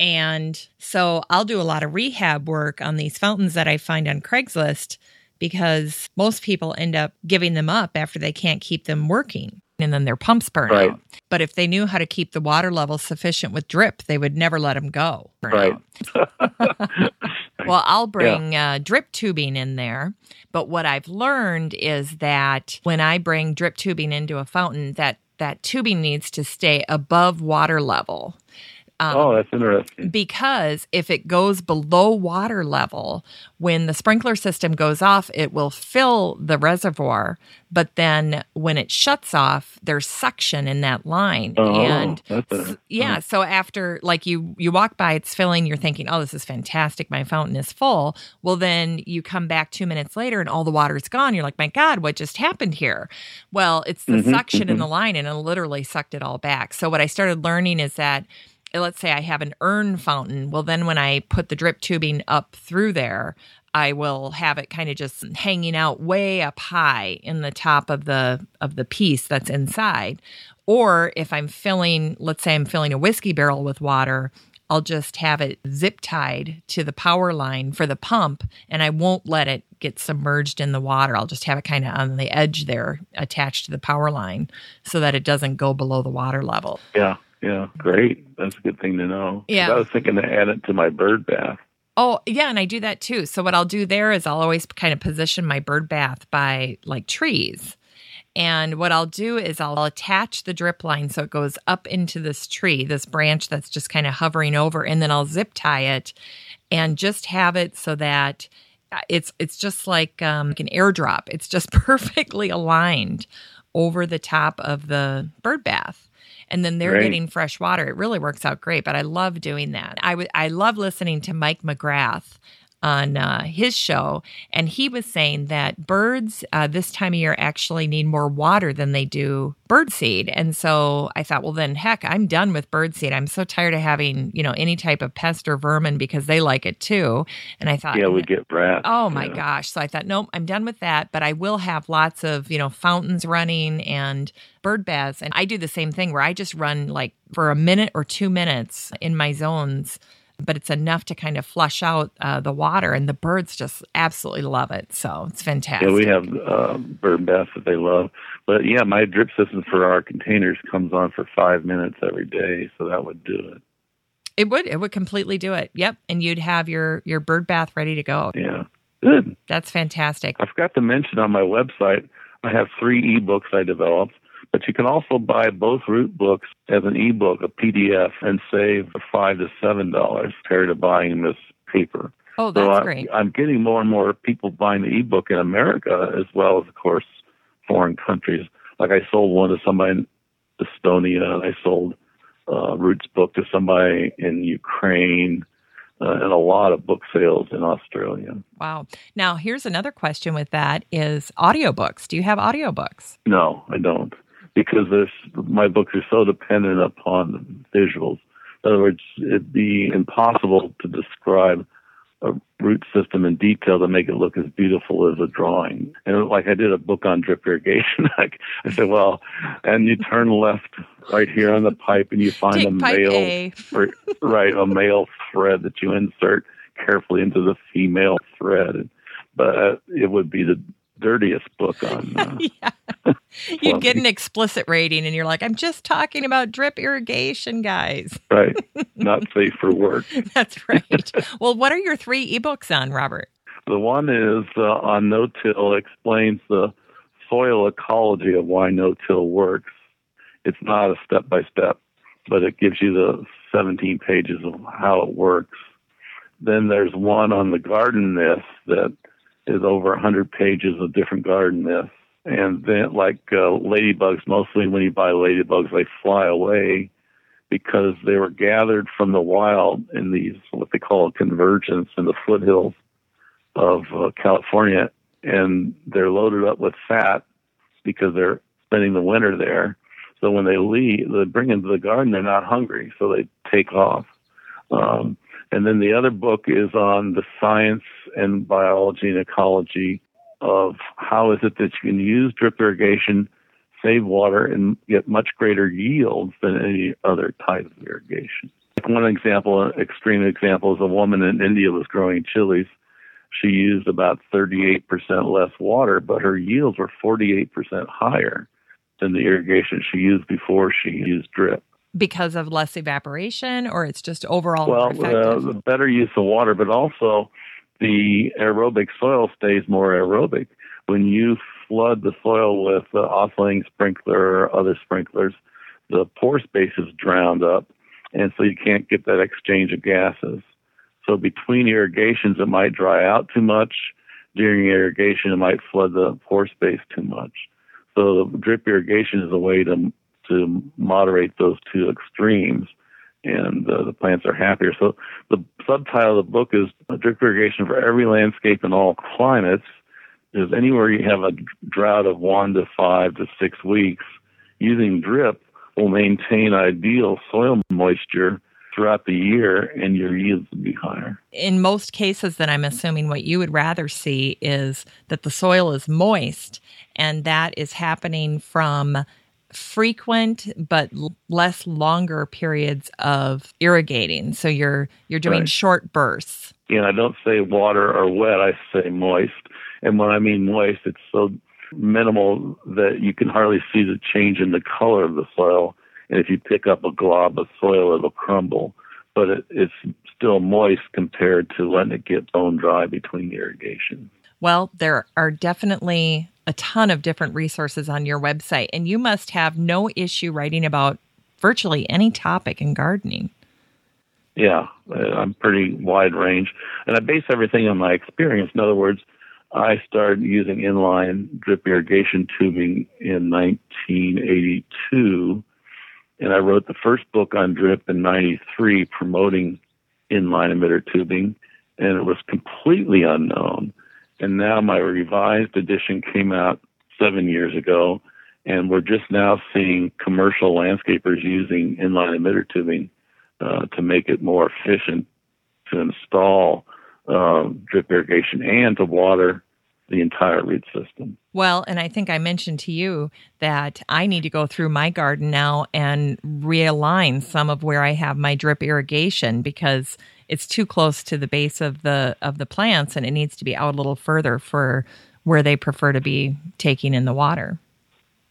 And so I'll do a lot of rehab work on these fountains that I find on Craigslist because most people end up giving them up after they can't keep them working and then their pumps burn Right. out. But if they knew how to keep the water level sufficient with drip, they would never let them go. Right. Well, I'll bring uh, drip tubing in there. But what I've learned is that when I bring drip tubing into a fountain, that that tubing needs to stay above water level. Um, oh, that's interesting. because if it goes below water level, when the sprinkler system goes off, it will fill the reservoir. But then when it shuts off, there's suction in that line. Oh, and a, yeah, so after like you you walk by, it's filling. You're thinking, "Oh, this is fantastic. My fountain is full." Well, then you come back two minutes later, and all the water's gone. You're like, "My God, what just happened here?" Well, it's the Mhm, suction in the line, and it literally sucked it all back. So what I started learning is that let's say I have an urn fountain. Well, then when I put the drip tubing up through there, I will have it kind of just hanging out way up high in the top of the of the piece that's inside. Or if I'm filling, let's say I'm filling a whiskey barrel with water, I'll just have it zip tied to the power line for the pump and I won't let it get submerged in the water. I'll just have it kind of on the edge there attached to the power line so that it doesn't go below the water level. yeah, yeah, great. That's a good thing to know. Yeah. I was thinking to add it to my bird bath. Oh, yeah, and I do that too. So what I'll do there is I'll always kind of position my bird bath by like trees. And what I'll do is I'll attach the drip line so it goes up into this tree, this branch that's just kind of hovering over, and then I'll zip tie it and just have it so that uh, it's it's just like um, like an airdrop. It's just perfectly aligned over the top of the bird bath. And then they're Great. getting fresh water. It really works out great, but I love doing that. I I love listening to Mike McGrath on uh, his show, and he was saying that birds uh, this time of year actually need more water than they do birdseed. And so I thought, well, then heck, I'm done with birdseed. I'm so tired of having you know any type of pest or vermin because they like it too. And I thought, Yeah, we get rats. Oh my yeah. gosh. So I thought, nope, I'm done with that. But I will have lots of, you know, fountains running and bird baths. And I do the same thing where I just run like for a minute or two minutes in my zones, but it's enough to kind of flush out uh, the water. And the birds just absolutely love it. So it's fantastic. Yeah, we have uh, bird baths that they love. But yeah, my drip system for our containers comes on for five minutes every day, so that would do it. It would, it would completely do it. Yep. And you'd have your, your bird bath ready to go. Yeah, good. That's fantastic. I forgot to mention on my website, I have three ebooks I developed, but you can also buy both root books as an ebook, a PDF, and save five to seven dollars compared to buying this paper. Oh, So that's I, great. I'm getting more and more people buying the ebook in America as well as, of course, foreign countries. Like I sold one to somebody in Estonia. And I sold uh, Roots book to somebody in Ukraine, uh, and a lot of book sales in Australia. Wow. Now, here's another question with that is audiobooks. Do you have audiobooks? No, I don't, because my books are so dependent upon visuals. In other words, it'd be impossible to describe a root system in detail to make it look as beautiful as a drawing. And like I did a book on drip irrigation, like I said, well, and you turn left right here on the pipe, and you find a Take male, A. or- right, a male thread that you insert carefully into the female thread. But uh, it would be the dirtiest book on. Uh, yeah. You'd get an explicit rating, and you're like, I'm just talking about drip irrigation, guys. right, not safe for work. That's right. well, what are your three ebooks on, Robert? The one is uh, on no-till explains the soil ecology of why no-till works. It's not a step-by-step, but it gives you the 17 pages of how it works. Then there's one on the garden myths that is over 100 pages of different garden myths. and then like uh, ladybugs, mostly when you buy ladybugs, they fly away because they were gathered from the wild in these what they call a convergence in the foothills of uh, California, and they're loaded up with fat because they're spending the winter there. So when they leave, they bring into the garden, they're not hungry, so they take off. Um, and then the other book is on the science and biology and ecology of how is it that you can use drip irrigation, save water, and get much greater yields than any other type of irrigation. One example, an extreme example, is a woman in India was growing chilies. She used about 38% less water, but her yields were 48% higher than the irrigation she used before she used drip. Because of less evaporation, or it's just overall well, uh, the better use of water, but also the aerobic soil stays more aerobic. When you flood the soil with the oscillating sprinkler or other sprinklers, the pore space is drowned up, and so you can't get that exchange of gases. So between irrigations, it might dry out too much. During irrigation, it might flood the pore space too much. So drip irrigation is a way to to moderate those two extremes, and uh, the plants are happier. So the subtitle of the book is drip irrigation for every landscape in all climates. Is anywhere you have a drought of one to five to six weeks, using drip will maintain ideal soil moisture throughout the year and your yields will be higher. In most cases, then I'm assuming what you would rather see is that the soil is moist and that is happening from frequent but less longer periods of irrigating. So you're you're doing right. short bursts. Yeah, I don't say water or wet, I say moist. And when I mean moist, it's so minimal that you can hardly see the change in the color of the soil and if you pick up a glob of soil, it'll crumble. But it, it's still moist compared to letting it get bone dry between irrigation. Well, there are definitely a ton of different resources on your website, and you must have no issue writing about virtually any topic in gardening. Yeah, uh, I'm pretty wide range, and I base everything on my experience. In other words, I started using inline drip irrigation tubing in 1982 and I wrote the first book on drip in 93 promoting inline emitter tubing, and it was completely unknown. And now my revised edition came out seven years ago, and we're just now seeing commercial landscapers using inline emitter tubing uh, to make it more efficient to install uh, drip irrigation and to water the entire root system. Well, and I think I mentioned to you that I need to go through my garden now and realign some of where I have my drip irrigation because it's too close to the base of the of the plants and it needs to be out a little further for where they prefer to be taking in the water.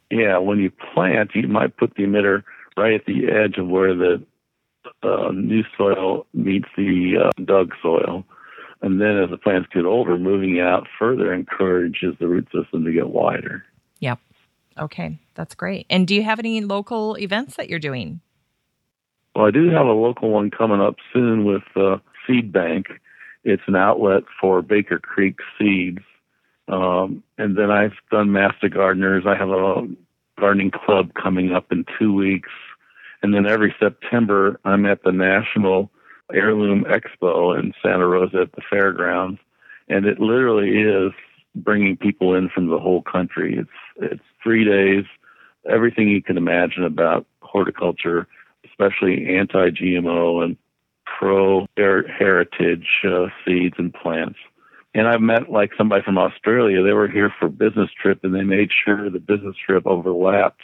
Yeah, when you plant, you might put the emitter right at the edge of where the uh, new soil meets the uh, dug soil and then as the plants get older, moving out further encourages the root system to get wider. Yep. Okay, that's great. And do you have any local events that you're doing? Well, I do have a local one coming up soon with uh, Seed Bank. It's an outlet for Baker Creek seeds. Um, and then I've done Master Gardeners. I have a gardening club coming up in two weeks. And then every September, I'm at the National Heirloom Expo in Santa Rosa at the fairgrounds, and it literally is bringing people in from the whole country. It's it's three days, everything you can imagine about horticulture, especially anti-GMO and pro-heritage uh, seeds and plants. And I've met like somebody from Australia. They were here for business trip, and they made sure the business trip overlapped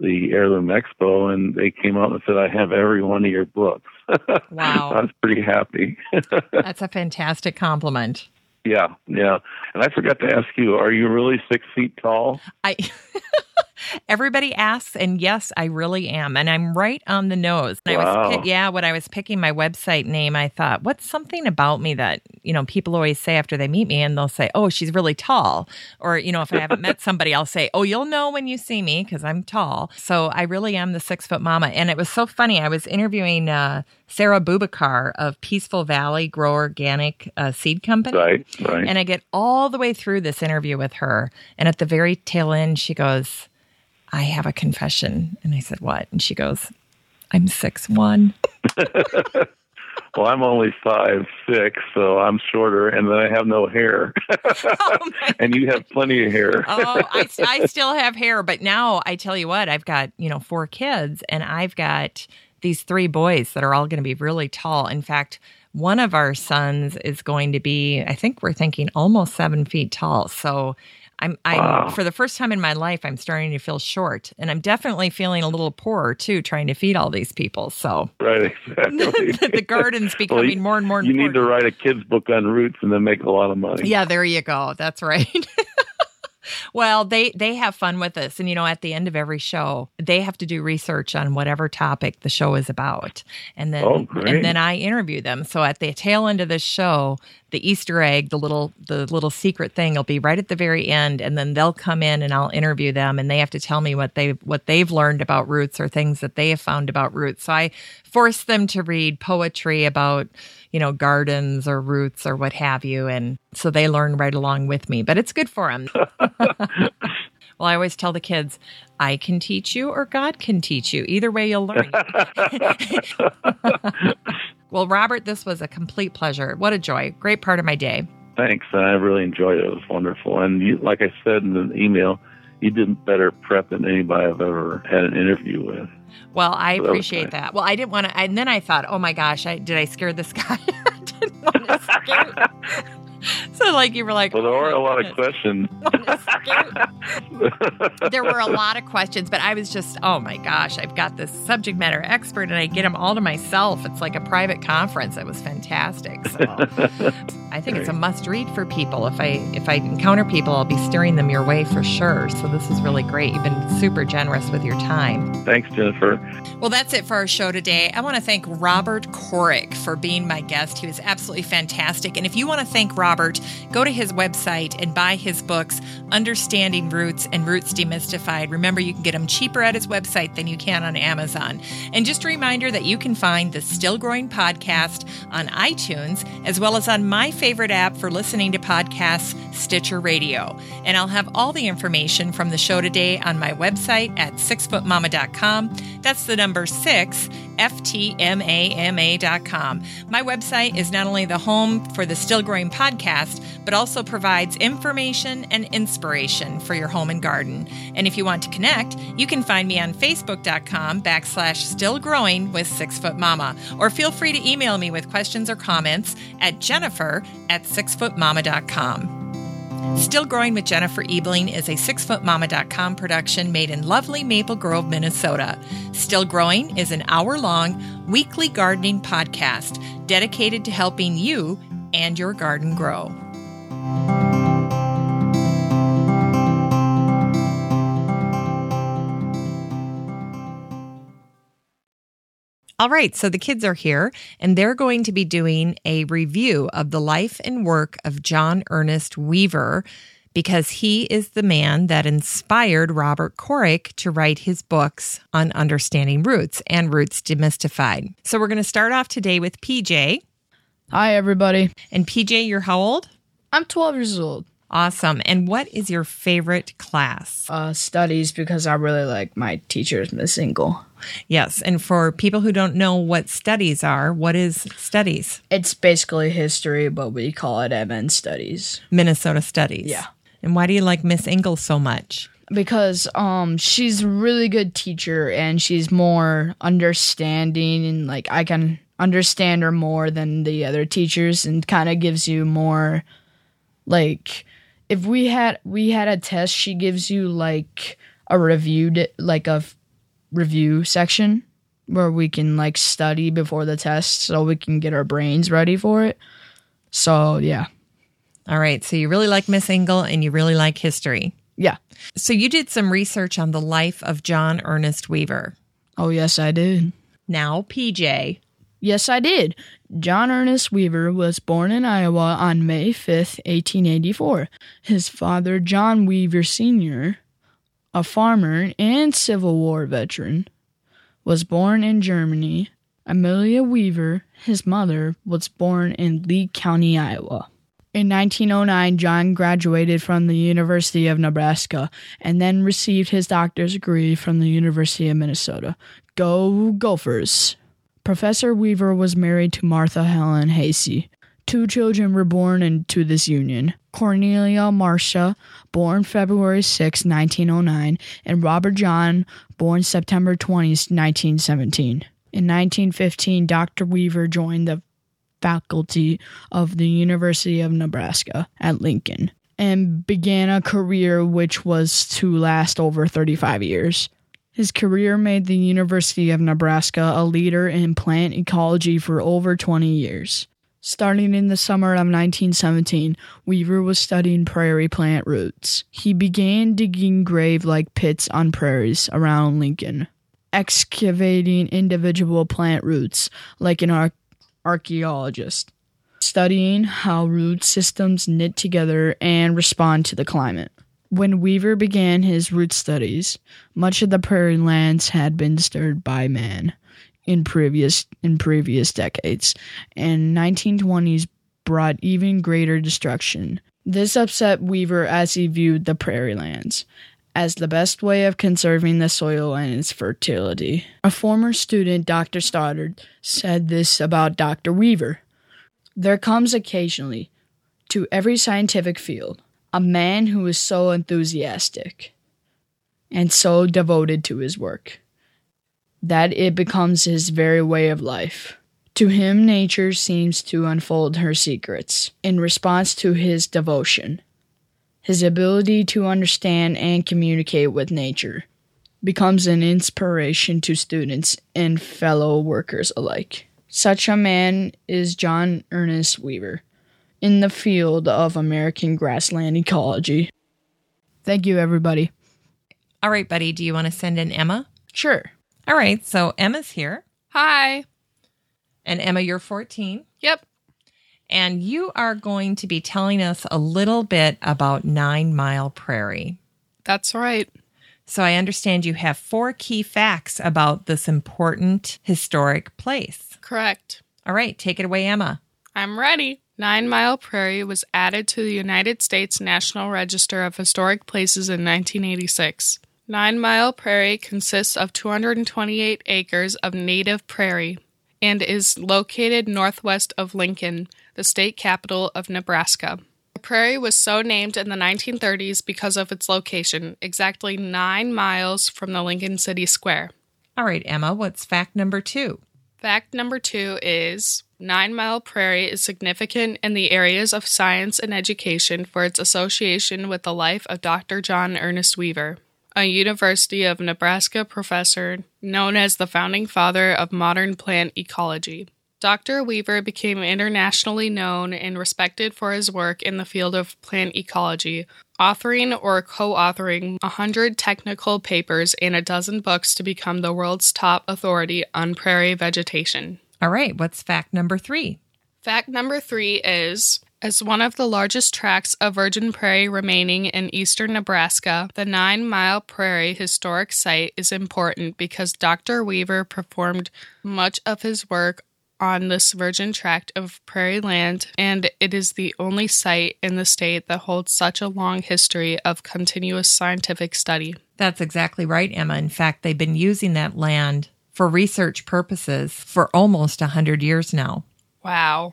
the Heirloom Expo, and they came out and said, "I have every one of your books." Wow, I was pretty happy. That's a fantastic compliment. Yeah, yeah. And I forgot to ask you: Are you really six feet tall? I. Everybody asks, and yes, I really am. And I'm right on the nose. And I was, Wow. yeah, when I was picking my website name, I thought, what's something about me that, you know, people always say after they meet me and they'll say, oh, she's really tall. Or, you know, if I haven't met somebody, I'll say, oh, you'll know when you see me because I'm tall. So I really am the six foot mama. And it was so funny. I was interviewing uh, Sarah Bubakar of Peaceful Valley Grow Organic uh, Seed Company. Right, right. And I get all the way through this interview with her. And at the very tail end, she goes, I have a confession. And I said, What? And she goes, I'm six one. well, I'm only five six, so I'm shorter, and then I have no hair, oh and you have plenty of hair. Oh, I, I still have hair, but now I tell you what, I've got, you know, four kids and I've got these three boys that are all going to be really tall. In fact, one of our sons is going to be, I think we're thinking almost seven feet tall. So I'm, I'm Wow. for the first time in my life, I'm starting to feel short, and I'm definitely feeling a little poorer too, trying to feed all these people. So Right, exactly. the garden's becoming Well, you- more and more You important. need to write a kid's book on roots and then make a lot of money. Yeah, there you go. That's right. well, they they have fun with us, and you know, at the end of every show, they have to do research on whatever topic the show is about, and then Oh, and then I interview them. So at the tail end of this show, the Easter egg, the little the little secret thing, will be right at the very end, and then they'll come in and I'll interview them, and they have to tell me what they what they've learned about roots or things that they have found about roots. So I force them to read poetry about you know gardens or roots or what have you, and so they learn right along with me. But it's good for them. Well, I always tell the kids, I can teach you or God can teach you. Either way, you'll learn. well, Robert, this was a complete pleasure. What a joy. Great part of my day. Thanks. I really enjoyed it. It was wonderful. And you, like I said in the email, you did better prep than anybody I've ever had an interview with. Well, I That was appreciate nice. that. Well, I didn't want to, and then I thought, oh my gosh, I, did I scare this guy? I didn't want to scare. so, like, you were like, Well, there oh are a lot of questions. there were a lot of questions, but I was just, oh my gosh, I've got this subject matter expert and I get them all to myself. It's like a private conference. It was fantastic. So I think it's a must read for people. If I if I encounter people, I'll be steering them your way for sure. So this is really great. You've been super generous with your time. Thanks, Jennifer. Well, that's it for our show today. I want to thank Robert Kourik for being my guest. He was absolutely fantastic. And if you want to thank Robert, go to his website and buy his books, Understanding Roots and Roots Demystified. Remember, you can get them cheaper at his website than you can on Amazon. And just a reminder that you can find the Still Growing podcast on iTunes, as well as on my favorite app for listening to podcasts, Stitcher Radio. And I'll have all the information from the show today on my website at sixfootmama.com. That's the number six, FTMAMA.com. My website is not only the home for the Still Growing podcast, but also provides information and inspiration for your home and garden. And if you want to connect, you can find me on Facebook.com backslash Still Growing with Six Foot Mama, or feel free to email me with questions or comments at Jennifer at sixfootmama.com. Still Growing with Jennifer Ebling is a sixfootmama.com production made in lovely Maple Grove, Minnesota. Still Growing is an hour long weekly gardening podcast dedicated to helping you and your garden grow. All right, so the kids are here and they're going to be doing a review of the life and work of John Ernest Weaver because he is the man that inspired Robert Kourik to write his books on understanding roots and roots demystified. So we're going to start off today with PJ. Hi, everybody. And PJ, you're how old? I'm 12 years old. Awesome. And what is your favorite class? Uh, studies because I really like my teachers, Miss Ingle. Yes. And for people who don't know what studies are, what is studies? It's basically history, but we call it MN studies Minnesota studies. Yeah. And why do you like Miss Ingalls so much? because um she's a really good teacher and she's more understanding and like I can understand her more than the other teachers and kind of gives you more like if we had we had a test she gives you like a reviewed like a f- review section where we can like study before the test so we can get our brains ready for it so yeah All right. So you really like Miss Ingle and you really like history. Yeah. So you did some research on the life of John Ernest Weaver. Oh, yes, I did. Now, PJ. Yes, I did. John Ernest Weaver was born in Iowa on May 5th, 1884. His father, John Weaver Sr., a farmer and Civil War veteran, was born in Germany. Amelia Weaver, his mother, was born in Lee County, Iowa. In 1909, John graduated from the University of Nebraska and then received his doctor's degree from the University of Minnesota. Go Gophers! Professor Weaver was married to Martha Helen Hasey. Two children were born into this union Cornelia Marcia, born February 6, 1909, and Robert John, born September 20, 1917. In 1915, Dr. Weaver joined the faculty of the University of Nebraska at Lincoln and began a career which was to last over 35 years. His career made the University of Nebraska a leader in plant ecology for over 20 years. Starting in the summer of 1917, Weaver was studying prairie plant roots. He began digging grave like pits on prairies around Lincoln, excavating individual plant roots like an ar- archaeologist, studying how root systems knit together and respond to the climate. When Weaver began his root studies, much of the prairie lands had been disturbed by man in previous in previous decades, and 1920s brought even greater destruction. This upset Weaver as he viewed the prairie lands as the best way of conserving the soil and its fertility. A former student, Dr. Stoddard, said this about Dr. Weaver. There comes occasionally, to every scientific field, a man who is so enthusiastic and so devoted to his work that it becomes his very way of life. To him, nature seems to unfold her secrets in response to his devotion. His ability to understand and communicate with nature becomes an inspiration to students and fellow workers alike. Such a man is John Ernest Weaver in the field of American grassland ecology. Thank you, everybody. All right, buddy. Do you want to send in Emma? Sure. All right. So Emma's here. Hi. And Emma, you're 14. Yep. And you are going to be telling us a little bit about Nine Mile Prairie. That's right. So I understand you have four key facts about this important historic place. Correct. All right. Take it away, Emma. I'm ready. Nine Mile Prairie was added to the United States National Register of Historic Places in 1986. Nine Mile Prairie consists of 228 acres of native prairie and is located northwest of Lincoln, the state capital of Nebraska. The prairie was so named in the 1930s because of its location, exactly nine miles from the Lincoln City Square. All right, Emma, what's fact number two? Fact number two is Nine Mile Prairie is significant in the areas of science and education for its association with the life of Dr. John Ernest Weaver, a University of Nebraska professor known as the founding father of modern plant ecology. Dr. Weaver became internationally known and respected for his work in the field of plant ecology, authoring or co authoring 100 technical papers and a dozen books to become the world's top authority on prairie vegetation. All right, what's fact number three? Fact number three is as one of the largest tracts of virgin prairie remaining in eastern Nebraska, the Nine Mile Prairie Historic Site is important because Dr. Weaver performed much of his work on this virgin tract of prairie land, and it is the only site in the state that holds such a long history of continuous scientific study. That's exactly right, Emma. In fact, they've been using that land for research purposes for almost a 100 years now. Wow.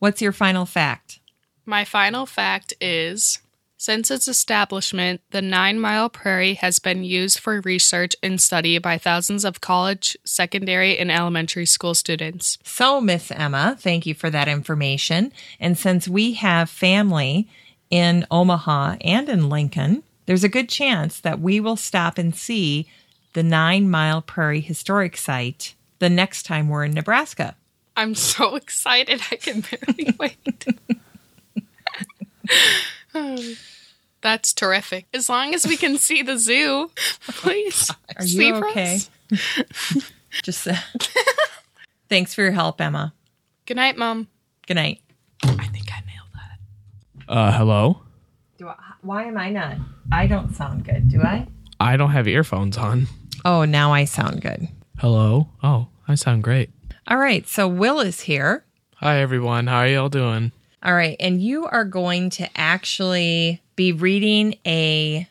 What's your final fact? My final fact is since its establishment, the Nine Mile Prairie has been used for research and study by thousands of college, secondary, and elementary school students. So, Miss Emma, thank you for that information. And since we have family in Omaha and in Lincoln, there's a good chance that we will stop and see the Nine Mile Prairie Historic Site the next time we're in Nebraska. I'm so excited. I can barely wait. That's terrific. As long as we can see the zoo, please. Are you for okay? us. Just uh, thanks for your help, Emma. Good night, Mom. Good night. I think I nailed that. Uh, hello? Do I, why am I not? I don't sound good, do I? I don't have earphones on. Oh, now I sound good. Hello? Oh, I sound great. All right, so Will is here. Hi, everyone. How are y'all doing? All right, and you are going to actually be reading a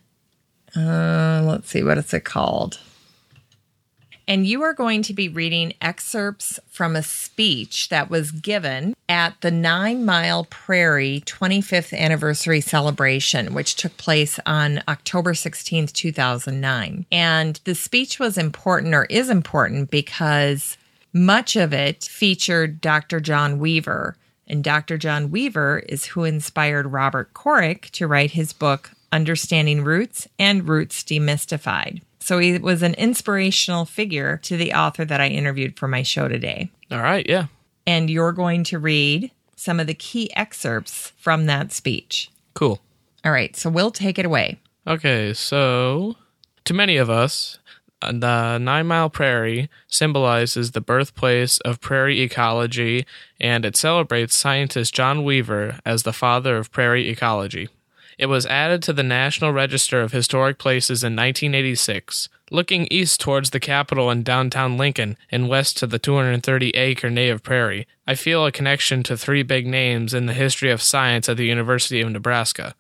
uh let's see what is it called? And you are going to be reading excerpts from a speech that was given at the Nine Mile Prairie 25th anniversary celebration, which took place on October 16th, 2009. And the speech was important or is important because much of it featured Dr. John Weaver. And Dr. John Weaver is who inspired Robert Kourik to write his book, Understanding Roots and Roots Demystified. So he was an inspirational figure to the author that I interviewed for my show today. All right, yeah. And you're going to read some of the key excerpts from that speech. Cool. All right, so we'll take it away. Okay, so to many of us, the Nine Mile Prairie symbolizes the birthplace of prairie ecology and it celebrates scientist John Weaver as the father of prairie ecology. It was added to the National Register of Historic Places in 1986, looking east towards the Capitol and downtown Lincoln and west to the 230 acre native prairie. I feel a connection to three big names in the history of science at the University of Nebraska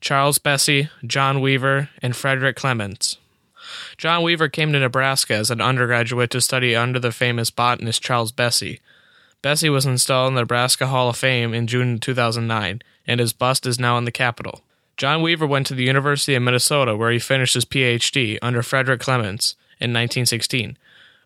Charles Bessey, John Weaver, and Frederick Clements. John Weaver came to Nebraska as an undergraduate to study under the famous botanist Charles Bessey. Bessey was installed in the Nebraska Hall of Fame in June 2009, and his bust is now in the Capitol. John Weaver went to the University of Minnesota where he finished his PhD under Frederick Clements in 1916.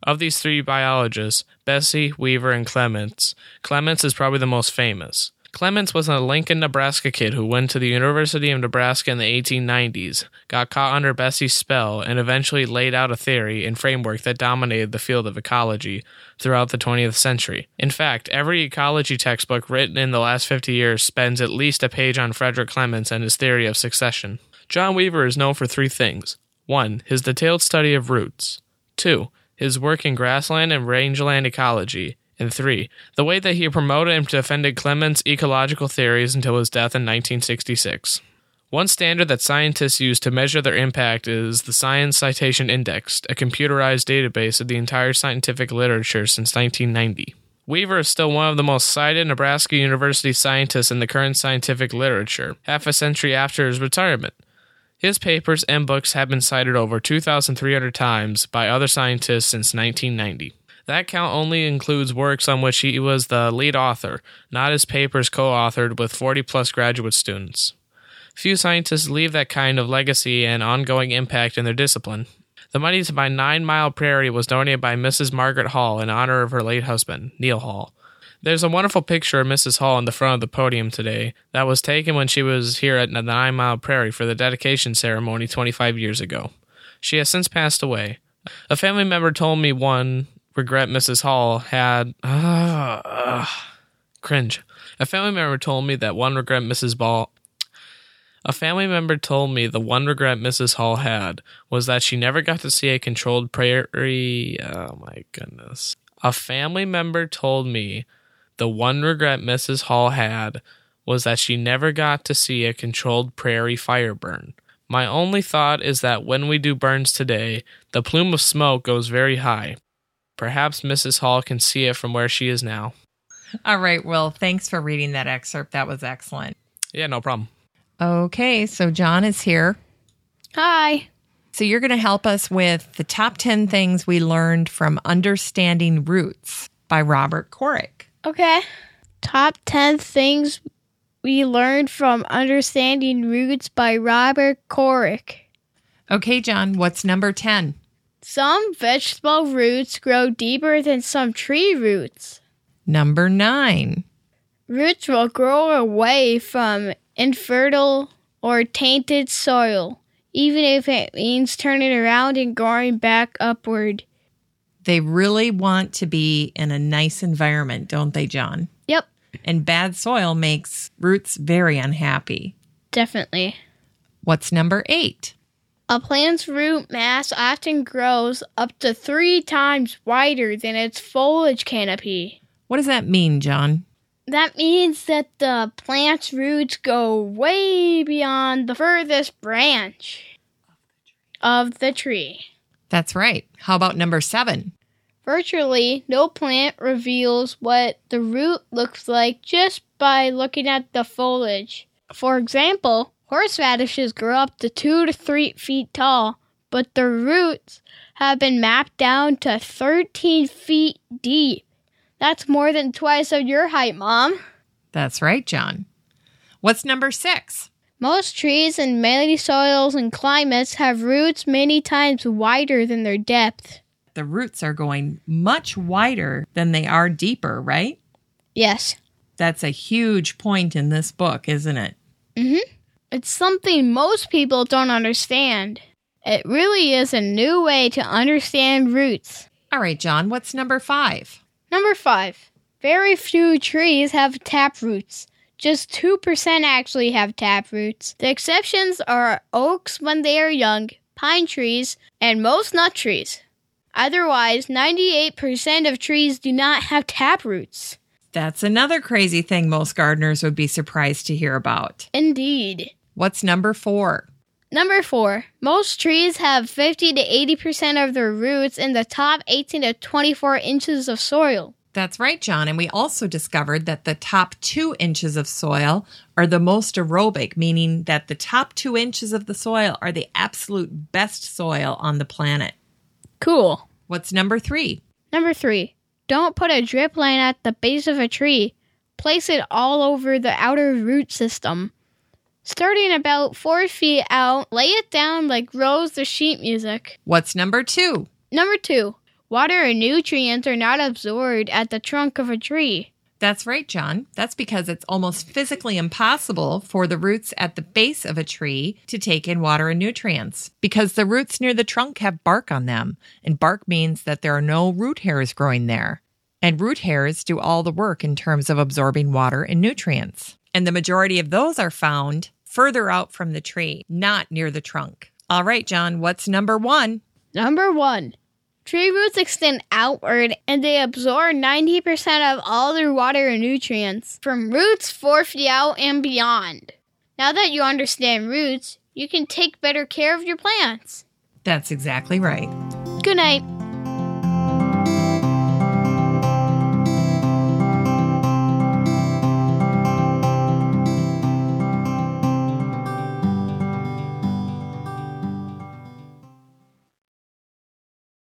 Of these three biologists, Bessey, Weaver, and Clements, Clements is probably the most famous. Clements was a Lincoln, Nebraska kid who went to the University of Nebraska in the 1890s, got caught under Bessey's spell, and eventually laid out a theory and framework that dominated the field of ecology throughout the 20th century. In fact, every ecology textbook written in the last 50 years spends at least a page on Frederick Clements and his theory of succession. John Weaver is known for three things 1. His detailed study of roots, 2. His work in grassland and rangeland ecology, and three, the way that he promoted and defended Clements' ecological theories until his death in 1966. One standard that scientists use to measure their impact is the Science Citation Index, a computerized database of the entire scientific literature since 1990. Weaver is still one of the most cited Nebraska University scientists in the current scientific literature, half a century after his retirement. His papers and books have been cited over 2,300 times by other scientists since 1990. That count only includes works on which he was the lead author, not his papers co authored with 40 plus graduate students. Few scientists leave that kind of legacy and ongoing impact in their discipline. The money to buy Nine Mile Prairie was donated by Mrs. Margaret Hall in honor of her late husband, Neil Hall. There's a wonderful picture of Mrs. Hall in the front of the podium today that was taken when she was here at Nine Mile Prairie for the dedication ceremony 25 years ago. She has since passed away. A family member told me one regret Mrs. Hall had. Uh, uh, cringe. A family member told me that one regret Mrs. Ball. A family member told me the one regret Mrs. Hall had was that she never got to see a controlled prairie. Oh my goodness. A family member told me the one regret Mrs. Hall had was that she never got to see a controlled prairie fire burn. My only thought is that when we do burns today, the plume of smoke goes very high. Perhaps Mrs. Hall can see it from where she is now. All right, Well, thanks for reading that excerpt. That was excellent. Yeah, no problem. Okay, so John is here. Hi. So you're going to help us with the top 10 things we learned from Understanding Roots by Robert Kourik. Okay. Top 10 things we learned from Understanding Roots by Robert Kourik. Okay, John, what's number 10? Some vegetable roots grow deeper than some tree roots. Number 9. Roots will grow away from infertile or tainted soil, even if it means turning around and growing back upward. They really want to be in a nice environment, don't they, John? Yep, And bad soil makes roots very unhappy. definitely. What's number eight? A plant's root mass often grows up to three times wider than its foliage canopy. What does that mean, John? That means that the plant's roots go way beyond the furthest branch of the tree. That's right. How about number seven? Virtually no plant reveals what the root looks like just by looking at the foliage. For example, horseradishes grow up to two to three feet tall, but their roots have been mapped down to 13 feet deep. That's more than twice of your height, Mom. That's right, John. What's number six? Most trees in many soils and climates have roots many times wider than their depth. The roots are going much wider than they are deeper, right? Yes. That's a huge point in this book, isn't it? Mm-hmm. It's something most people don't understand. It really is a new way to understand roots. All right, John, what's number five? Number five. Very few trees have tap roots. Just 2% actually have tap roots. The exceptions are oaks when they are young, pine trees, and most nut trees. Otherwise, 98% of trees do not have tap roots. That's another crazy thing most gardeners would be surprised to hear about. Indeed. What's number four? Number four, most trees have 50 to 80% of their roots in the top 18 to 24 inches of soil. That's right, John. And we also discovered that the top two inches of soil are the most aerobic, meaning that the top two inches of the soil are the absolute best soil on the planet. Cool. What's number three? Number three, don't put a drip line at the base of a tree. Place it all over the outer root system. Starting about four feet out, lay it down like rows of sheet music. What's number two? Number two, water and nutrients are not absorbed at the trunk of a tree. That's right, John. That's because it's almost physically impossible for the roots at the base of a tree to take in water and nutrients because the roots near the trunk have bark on them, and bark means that there are no root hairs growing there. And root hairs do all the work in terms of absorbing water and nutrients. And the majority of those are found further out from the tree, not near the trunk. All right, John, what's number one? Number one, tree roots extend outward and they absorb 90% of all their water and nutrients from roots four feet out and beyond. Now that you understand roots, you can take better care of your plants. That's exactly right. Good night.